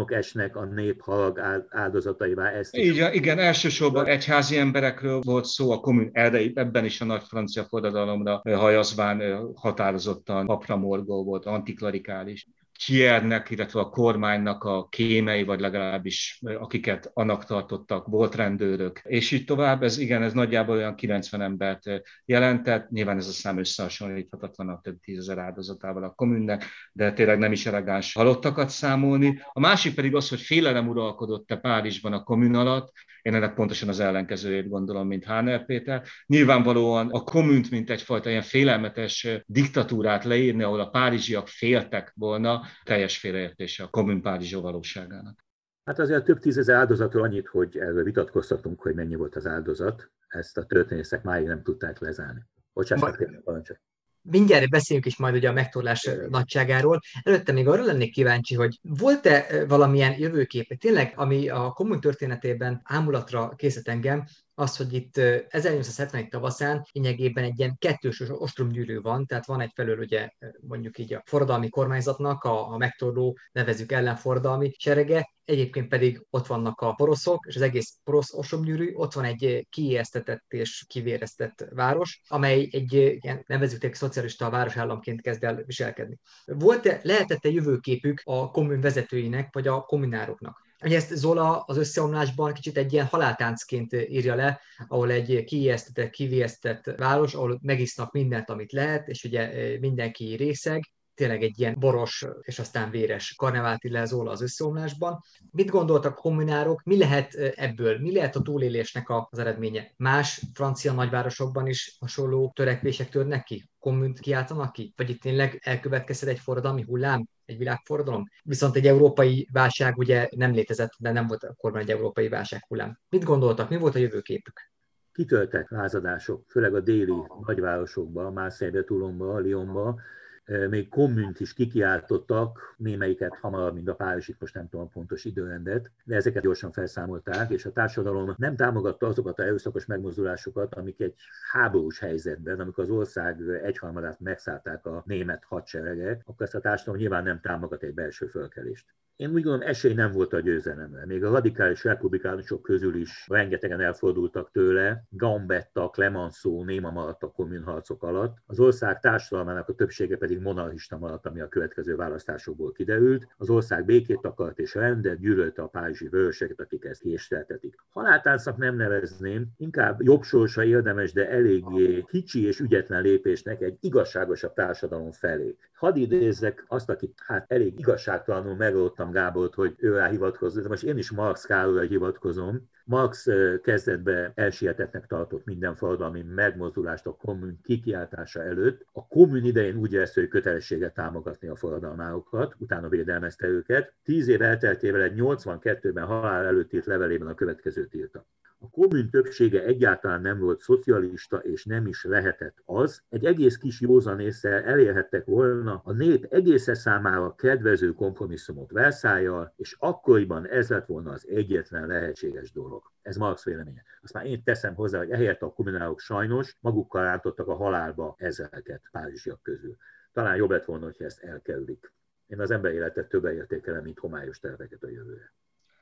Esnek a nép halag áldozataivá. Ezt is. Igen, igen, elsősorban egyházi emberekről volt szó, a kommun erre, ebben is a nagy francia forradalomra hajazván határozottan papramorgó volt, antiklarikális. Kiernek, illetve a kormánynak a kémei, vagy legalábbis akiket annak tartottak, volt rendőrök, és így tovább. Ez igen, ez nagyjából olyan 90 embert jelentett. Nyilván ez a szám összehasonlíthatatlan a több tízezer áldozatával a kommunnek, de tényleg nem is elegáns halottakat számolni. A másik pedig az, hogy félelem uralkodott-e Párizsban a kommun alatt, én ennek pontosan az ellenkezőjét gondolom, mint Háner Péter. Nyilvánvalóan a kommunt, mint egyfajta ilyen félelmetes diktatúrát leírni, ahol a párizsiak féltek volna, teljes félreértése a kommun Párizsó valóságának. Hát azért több tízezer áldozatról annyit, hogy erről vitatkoztatunk, hogy mennyi volt az áldozat. Ezt a történészek máig nem tudták lezárni. Bocsánat, parancsolj. Mindjárt beszéljünk is majd ugye a megtorlás nagyságáról. Előtte még arra lennék kíváncsi, hogy volt-e valamilyen jövőkép, tényleg, ami a kommun történetében ámulatra készít engem, az, hogy itt 1871 tavaszán lényegében egy ilyen kettős ostromgyűrű van, tehát van egyfelől ugye mondjuk így a forradalmi kormányzatnak a, a megtorló, nevezük ellenforradalmi serege, egyébként pedig ott vannak a poroszok, és az egész porosz ostromgyűrű, ott van egy kiijesztetett és kivéreztett város, amely egy ilyen, nevezük egy szocialista városállamként kezd el viselkedni. Volt-e, lehetett-e jövőképük a kommun vezetőinek, vagy a kommunároknak? Ugye ezt Zola az összeomlásban kicsit egy ilyen haláltáncként írja le, ahol egy kiijesztett, kiviesztett város, ahol megisznak mindent, amit lehet, és ugye eh, mindenki részeg, tényleg egy ilyen boros és aztán véres karnevált le Zola az összeomlásban. Mit gondoltak kommunárok, mi lehet eh, ebből, mi lehet a túlélésnek az eredménye? Más francia nagyvárosokban is hasonló törekvések törnek ki? kommunt kiáltanak ki? Vagy itt tényleg elkövetkezhet egy forradalmi hullám, egy világforradalom? Viszont egy európai válság ugye nem létezett, de nem volt akkor egy európai válság hullám. Mit gondoltak, mi volt a jövőképük? Kitöltek lázadások, főleg a déli nagyvárosokba, Marseille-be, Toulonba, Lyonba, még kommunt is kikiáltottak, némelyiket hamarabb, mint a Párizsit, most nem tudom a pontos időrendet, de ezeket gyorsan felszámolták, és a társadalom nem támogatta azokat a erőszakos megmozdulásokat, amik egy háborús helyzetben, amikor az ország egyharmadát megszállták a német hadseregek, akkor ezt a társadalom nyilván nem támogat egy belső fölkelést. Én úgy gondolom, esély nem volt a győzelemre. Még a radikális republikánusok közül is rengetegen elfordultak tőle, Gambetta, Clemenceau néma maradt a kommunharcok alatt. Az ország társadalmának a többsége pedig monarchista maradt, ami a következő választásokból kiderült. Az ország békét akart és rendet, gyűlölte a párizsi vöröseket, akik ezt késleltetik. Haláltáncnak nem nevezném, inkább jobb sorsa érdemes, de eléggé kicsi és ügyetlen lépésnek egy igazságosabb társadalom felé. Hadd idézzek azt, akit hát elég igazságtalanul megoldtam hallottam Gábort, hogy ő rá hivatkozott, most én is Marx Károlyra hivatkozom. Marx kezdetben elsietetnek tartott minden forradalmi megmozdulást a kommun kikiáltása előtt. A kommun idején úgy érezte, hogy kötelessége támogatni a forradalmárokat, utána védelmezte őket. Tíz év elteltével egy 82-ben halál előtt írt levelében a következőt írta. A kommun többsége egyáltalán nem volt szocialista, és nem is lehetett az. Egy egész kis józanésszel elérhettek volna a nép egész számára kedvező kompromisszumot Verszájjal, és akkoriban ez lett volna az egyetlen lehetséges dolog. Ez Marx véleménye. Azt már én teszem hozzá, hogy ehelyett a kommunálok sajnos magukkal rántottak a halálba ezeket párizsiak közül. Talán jobb lett volna, hogyha ezt elkerülik. Én az ember életet többre értékelem, mint homályos terveket a jövőre.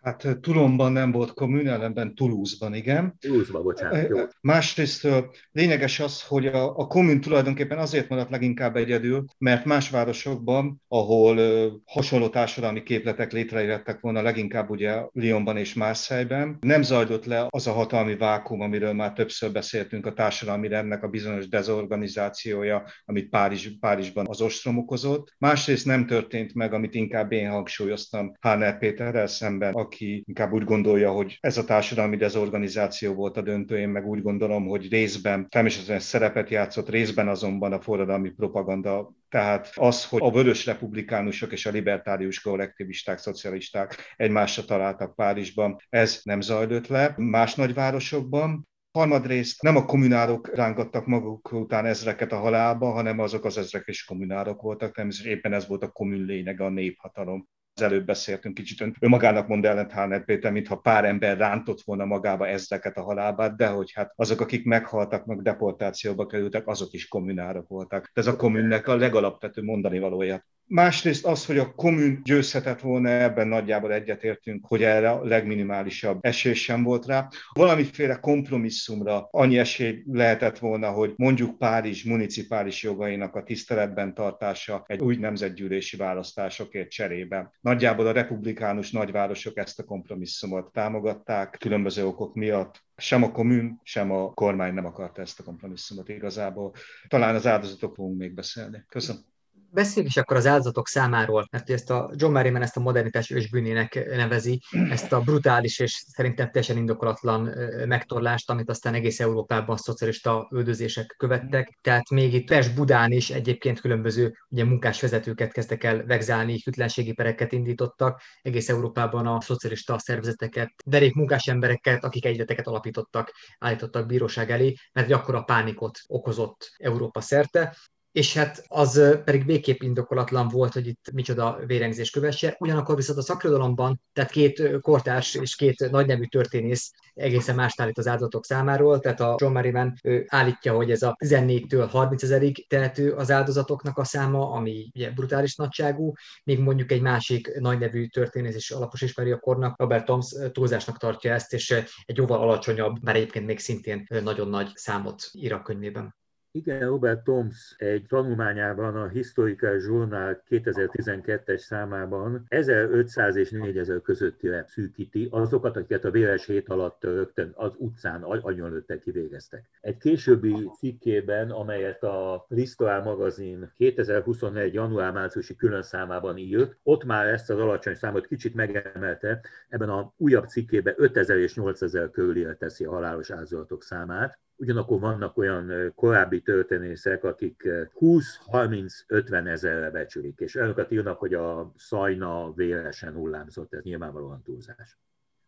Hát Tulomban nem volt kommun, ellenben Toulouse-ban, igen. Toulouse-ban, bocsánat. Jó. Másrészt lényeges az, hogy a, a kommun tulajdonképpen azért maradt leginkább egyedül, mert más városokban, ahol hasonló társadalmi képletek létrejöttek volna, leginkább ugye Lyonban és Marseille-ben, nem zajlott le az a hatalmi vákum, amiről már többször beszéltünk, a társadalmi rendnek a bizonyos dezorganizációja, amit Párizs, Párizsban az ostrom okozott. Másrészt nem történt meg, amit inkább én hangsúlyoztam Háner Péterrel szemben, aki inkább úgy gondolja, hogy ez a társadalmi dezorganizáció volt a döntő, én meg úgy gondolom, hogy részben természetesen szerepet játszott, részben azonban a forradalmi propaganda tehát az, hogy a vörös republikánusok és a libertárius kollektivisták, szocialisták egymásra találtak Párizsban, ez nem zajlott le. Más nagyvárosokban, Harmadrészt nem a kommunárok rángattak maguk után ezreket a halálba, hanem azok az ezrek is kommunárok voltak, természetesen éppen ez volt a kommun lényege, a néphatalom az előbb beszéltünk kicsit, ő magának mond ellent Háner Péter, mintha pár ember rántott volna magába ezreket a halálbát, de hogy hát azok, akik meghaltak, meg deportációba kerültek, azok is kommunárok voltak. Ez a kommunnek a legalapvető mondani valója Másrészt az, hogy a kommun győzhetett volna, ebben nagyjából egyetértünk, hogy erre a legminimálisabb esély sem volt rá. Valamiféle kompromisszumra annyi esély lehetett volna, hogy mondjuk Párizs municipális jogainak a tiszteletben tartása egy új nemzetgyűlési választásokért cserébe. Nagyjából a republikánus nagyvárosok ezt a kompromisszumot támogatták különböző okok miatt sem a kommun, sem a kormány nem akarta ezt a kompromisszumot igazából. Talán az áldozatok fogunk még beszélni. Köszönöm beszéljünk is akkor az áldozatok számáról, mert ezt a John Merriman ezt a modernitás ősbűnének nevezi, ezt a brutális és szerintem teljesen indokolatlan megtorlást, amit aztán egész Európában szocialista üldözések követtek. Tehát még itt Pest Budán is egyébként különböző ugye, munkásvezetőket kezdtek el vegzálni, hűtlenségi pereket indítottak, egész Európában a szocialista szervezeteket, derék munkás embereket, akik egyleteket alapítottak, állítottak bíróság elé, mert egy akkora pánikot okozott Európa szerte és hát az pedig végképp indokolatlan volt, hogy itt micsoda vérengzés kövesse. Ugyanakkor viszont a szakirodalomban, tehát két kortárs és két nagynevű történész egészen más állít az áldozatok számáról, tehát a John Merriman állítja, hogy ez a 14-től 30 ezerig tehető az áldozatoknak a száma, ami ugye brutális nagyságú, még mondjuk egy másik nagynevű történész és alapos ismeri a kornak, Robert Toms túlzásnak tartja ezt, és egy jóval alacsonyabb, bár egyébként még szintén nagyon nagy számot ír a könyvében. Igen, Robert Toms egy tanulmányában a Historical Journal 2012-es számában 1500 és 4000 közöttire szűkíti azokat, akiket a véres hét alatt rögtön az utcán agyonlőttek kivégeztek. Egy későbbi cikkében, amelyet a Lisztoál magazin 2021. január-márciusi külön számában írt, ott már ezt az alacsony számot kicsit megemelte, ebben a újabb cikkében 5000 és 8000 körülire teszi a halálos áldozatok számát. Ugyanakkor vannak olyan korábbi történészek, akik 20-30-50 ezerre becsülik, és olyanokat írnak, hogy a szajna véresen hullámzott, ez nyilvánvalóan túlzás.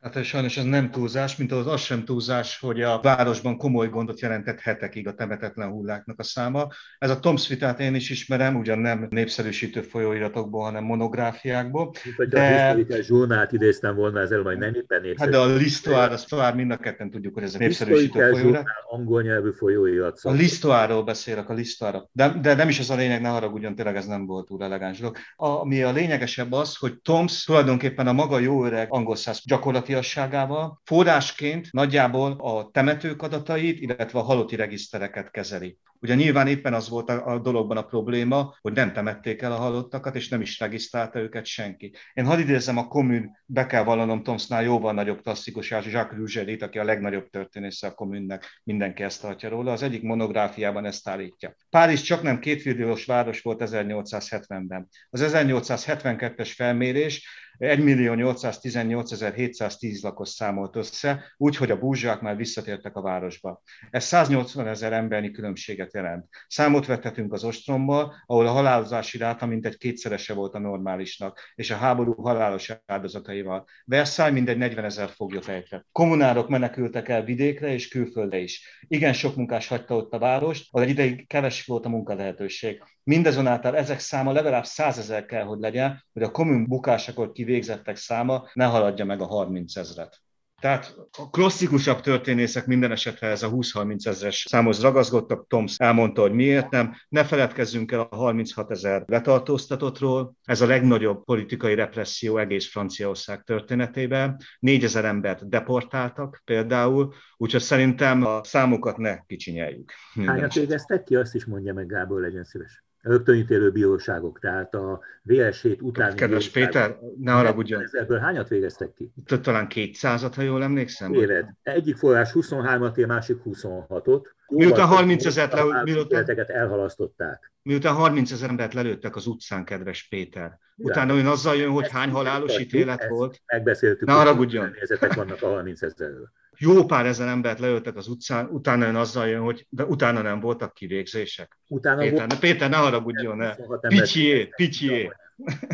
Hát sajnos ez nem túlzás, mint az az sem túlzás, hogy a városban komoly gondot jelentett hetekig a temetetlen hulláknak a száma. Ez a Tomsvitát én is ismerem, ugyan nem népszerűsítő folyóiratokból, hanem monográfiákból. Hogy de... a zsurnát idéztem volna ezzel, majd nem éppen népszerű. Hát de a Lisztoár, az tovább mind a ketten tudjuk, hogy ez a népszerűsítő folyóirat. angol nyelvű folyóirat. A Lisztoárról beszélek, a Lisztoárról. De, de nem is ez a lényeg, ne haragudjon, tényleg ez nem volt túl elegáns dolog. Ami a lényegesebb az, hogy Toms tulajdonképpen a maga jó öreg angol száz gyakorlati gyakorlatiasságával forrásként nagyjából a temetők adatait, illetve a halotti regisztereket kezeli. Ugye nyilván éppen az volt a, dologban a probléma, hogy nem temették el a halottakat, és nem is regisztrálta őket senki. Én hadd idézem a kommun, be kell vallanom Tomsznál jóval nagyobb klasszikus, Jacques Rougelit, aki a legnagyobb történésze a kommunnek, mindenki ezt tartja róla. Az egyik monográfiában ezt állítja. Párizs csak nem kétmilliós város volt 1870-ben. Az 1872-es felmérés 1.818.710 lakos számolt össze, úgyhogy a búzsák már visszatértek a városba. Ez 180 ezer emberi különbséget jelent. Számot vethetünk az ostrommal, ahol a halálozási ráta mintegy kétszerese volt a normálisnak, és a háború halálos áldozataival. Versailles mindegy 40 ezer foglyot ejtett. Kommunárok menekültek el vidékre és külföldre is. Igen sok munkás hagyta ott a várost, ahol egy ideig keves volt a munkalehetőség. Mindezonáltal ezek száma legalább százezer kell, hogy legyen, hogy a kommun bukásakor kivégzettek száma ne haladja meg a 30 ezret. Tehát a klasszikusabb történészek minden esetre ez a 20-30 ezeres számhoz ragaszkodtak. Toms elmondta, hogy miért nem. Ne feledkezzünk el a 36 ezer letartóztatottról. Ez a legnagyobb politikai represszió egész Franciaország történetében. 4000 embert deportáltak például, úgyhogy szerintem a számokat ne kicsinyeljük. Hányat végeztek ki, azt is mondja meg Gábor, legyen szíves rögtönítélő bíróságok, tehát a VS7 utáni Kedves Péter, ne haragudjon. Ebből hányat végeztek ki? Talán 200-at, ha jól emlékszem. Éved. Egyik forrás 23-at, a másik 26-ot. Miután 30 ezer le, miután, elhalasztották. Miután 30 ezer embert lelőttek az utcán, kedves Péter. Utána ön azzal jön, hogy hány halálos ítélet volt. Megbeszéltük, ne haragudjon. hogy vannak a 30 ezerről jó pár ezer embert leöltek az utcán, utána ön azzal jön, hogy de utána nem voltak kivégzések. Utána Péter, volt, Péter ne haragudjon, ne. Picsié, picsié.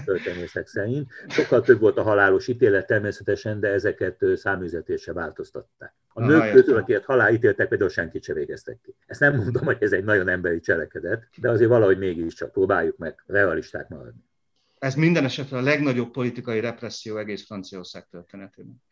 Történészek szerint. Sokkal több volt a halálos ítélet természetesen, de ezeket száműzetésre változtatták. A nők közül, akiket halálítéltek, például senkit se végeztek ki. Ezt nem mondom, hogy ez egy nagyon emberi cselekedet, de azért valahogy mégiscsak próbáljuk meg realisták maradni. Ez minden esetre a legnagyobb politikai represszió egész Franciaország történetében.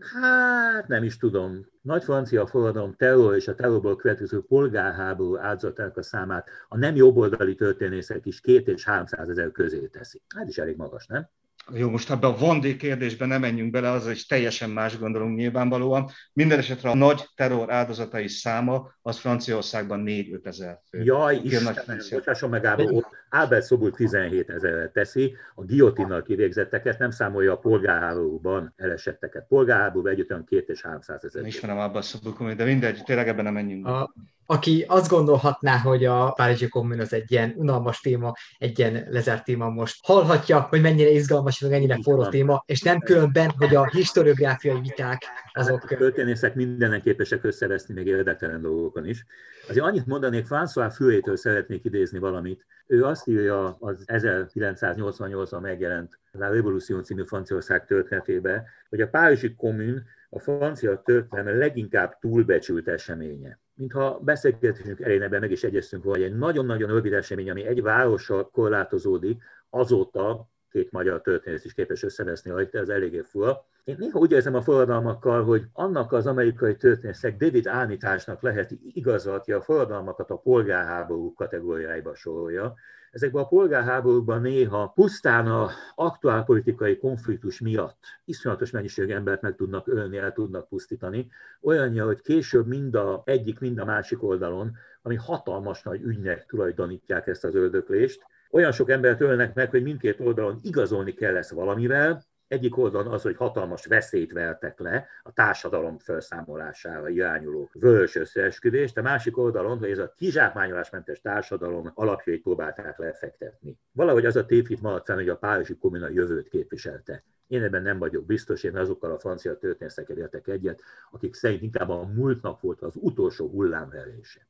Hát nem is tudom. Nagy francia forradalom terror és a terrorból következő polgárháború áldozatának a számát a nem jobboldali történészek is két és 300 ezer közé teszi. Hát is elég magas, nem? Jó, most ebbe a Vandé kérdésbe nem menjünk bele, az is teljesen más gondolunk nyilvánvalóan. Minden esetre a nagy terror áldozatai száma az Franciaországban 4-5 ezer fő. Jaj, Istenem, bocsásson meg Ábel, Ábel Szobul 17 ezerre teszi, a giotinnal kivégzetteket nem számolja a polgárháborúban elesetteket. Polgárháborúban együtt olyan 2 és 300 ezer. Ismerem Ábel Szobul, de mindegy, tényleg ebben nem menjünk. A, aki azt gondolhatná, hogy a Párizsi Kommun az egy ilyen unalmas téma, egy ilyen lezárt téma most hallhatja, hogy mennyire izgalmas, meg ennyire forró téma, és nem különben, hogy a historiográfiai viták azok... A történészek mindenen képesek összeveszni még érdektelen dolgokon is. Azért annyit mondanék, François Fürétől szeretnék idézni valamit. Ő azt írja az 1988-ban megjelent La Révolution című Franciaország történetébe, hogy a Párizsi Kommun a francia történelem leginkább túlbecsült eseménye mintha beszélgetésünk elején ebben meg is egyeztünk volna, egy nagyon-nagyon rövid esemény, ami egy várossal korlátozódik, azóta két magyar történész is képes összeveszni rajta, ez eléggé fura. Én néha úgy érzem a forradalmakkal, hogy annak az amerikai történészek David Árnitásnak lehet igazolni a forradalmakat a polgárháború kategóriáiba sorolja, Ezekben a polgárháborúkban néha pusztán a aktuál politikai konfliktus miatt iszonyatos mennyiség embert meg tudnak ölni, el tudnak pusztítani, olyanja, hogy később mind a egyik, mind a másik oldalon, ami hatalmas nagy ügynek tulajdonítják ezt az ördöklést, olyan sok embert ölnek meg, hogy mindkét oldalon igazolni kell lesz valamivel, egyik oldalon az, hogy hatalmas veszélyt vertek le a társadalom felszámolására irányuló vörös összeesküvést, a másik oldalon, hogy ez a kizsákmányolásmentes társadalom alapjait próbálták lefektetni. Valahogy az a tévhit maradt fenn, hogy a Párizsi Kommuna jövőt képviselte. Én ebben nem vagyok biztos, én azokkal a francia történészekkel értek egyet, akik szerint inkább a múltnak volt az utolsó hullámverése.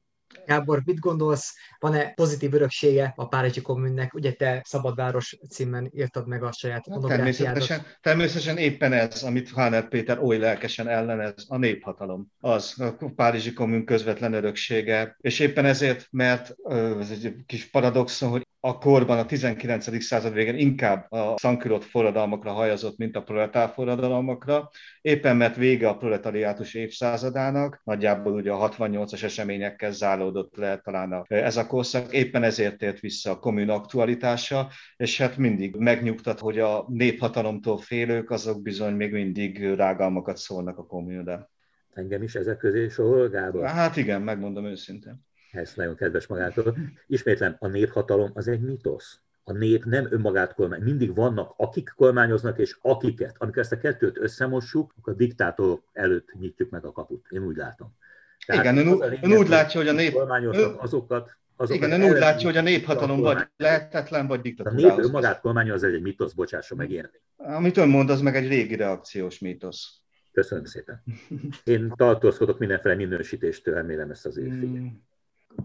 Gábor, mit gondolsz, van-e pozitív öröksége a Párizsi kommunnek? Ugye te Szabadváros címen írtad meg a saját monográfiádat. Természetesen, természetesen éppen ez, amit Háner Péter oly lelkesen ellenez, a néphatalom. Az a Párizsi kommun közvetlen öröksége. És éppen ezért, mert ez egy kis paradoxon, hogy a korban, a 19. század végén inkább a szankürott forradalmakra hajazott, mint a proletár forradalmakra, éppen mert vége a proletariátus évszázadának, nagyjából ugye a 68-as eseményekkel zálódott le talán a, ez a korszak, éppen ezért tért vissza a kommun aktualitása, és hát mindig megnyugtat, hogy a néphatalomtól félők, azok bizony még mindig rágalmakat szólnak a kommunre. Engem is ezek közé sorol, Gábor? Hát igen, megmondom őszintén ez nagyon kedves magától. Ismétlem, a néphatalom az egy mitosz. A nép nem önmagát kormány. Mindig vannak, akik kormányoznak, és akiket. Amikor ezt a kettőt összemossuk, akkor a diktátorok előtt nyitjuk meg a kaput. Én úgy látom. Tehát Igen, ön, lényeg, ön úgy látja, hogy a nép... Kormányoznak azokat, azokat Igen, ön úgy látja, hogy a néphatalom vagy lehetetlen, vagy diktatúra. A nép önmagát kormányoz, ez egy mitosz, bocsássa meg érni. Amit ön mond, az meg egy régi reakciós mitosz. Köszönöm szépen. Én tartózkodok mindenféle minősítéstől, remélem ezt az figyel. Hmm.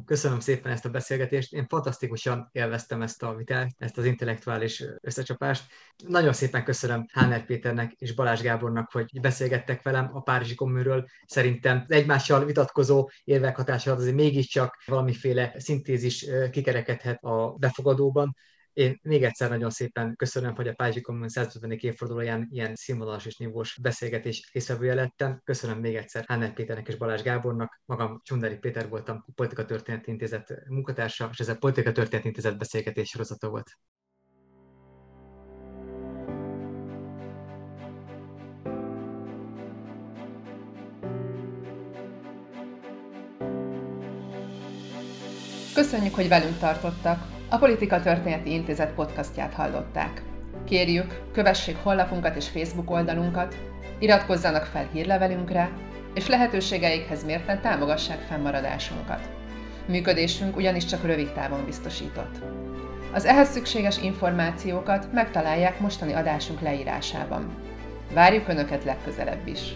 Köszönöm szépen ezt a beszélgetést. Én fantasztikusan élveztem ezt a vitát, ezt az intellektuális összecsapást. Nagyon szépen köszönöm Háner Péternek és Balázs Gábornak, hogy beszélgettek velem a Párizsi Kommunről. Szerintem egymással vitatkozó érvek hatása azért mégiscsak valamiféle szintézis kikerekedhet a befogadóban. Én még egyszer nagyon szépen köszönöm, hogy a Párizsi Kommun 150. évfordulóján ilyen színvonalas és nívós beszélgetés részvevője lettem. Köszönöm még egyszer Háner Péternek és Balázs Gábornak. Magam Csundari Péter voltam, a Politika Történeti Intézet munkatársa, és ez a Politika Történeti Intézet beszélgetés sorozata volt. Köszönjük, hogy velünk tartottak! A Politika Történeti Intézet podcastját hallották. Kérjük, kövessék honlapunkat és Facebook oldalunkat, iratkozzanak fel hírlevelünkre, és lehetőségeikhez mérten támogassák fennmaradásunkat. Működésünk ugyanis csak rövid távon biztosított. Az ehhez szükséges információkat megtalálják mostani adásunk leírásában. Várjuk Önöket legközelebb is!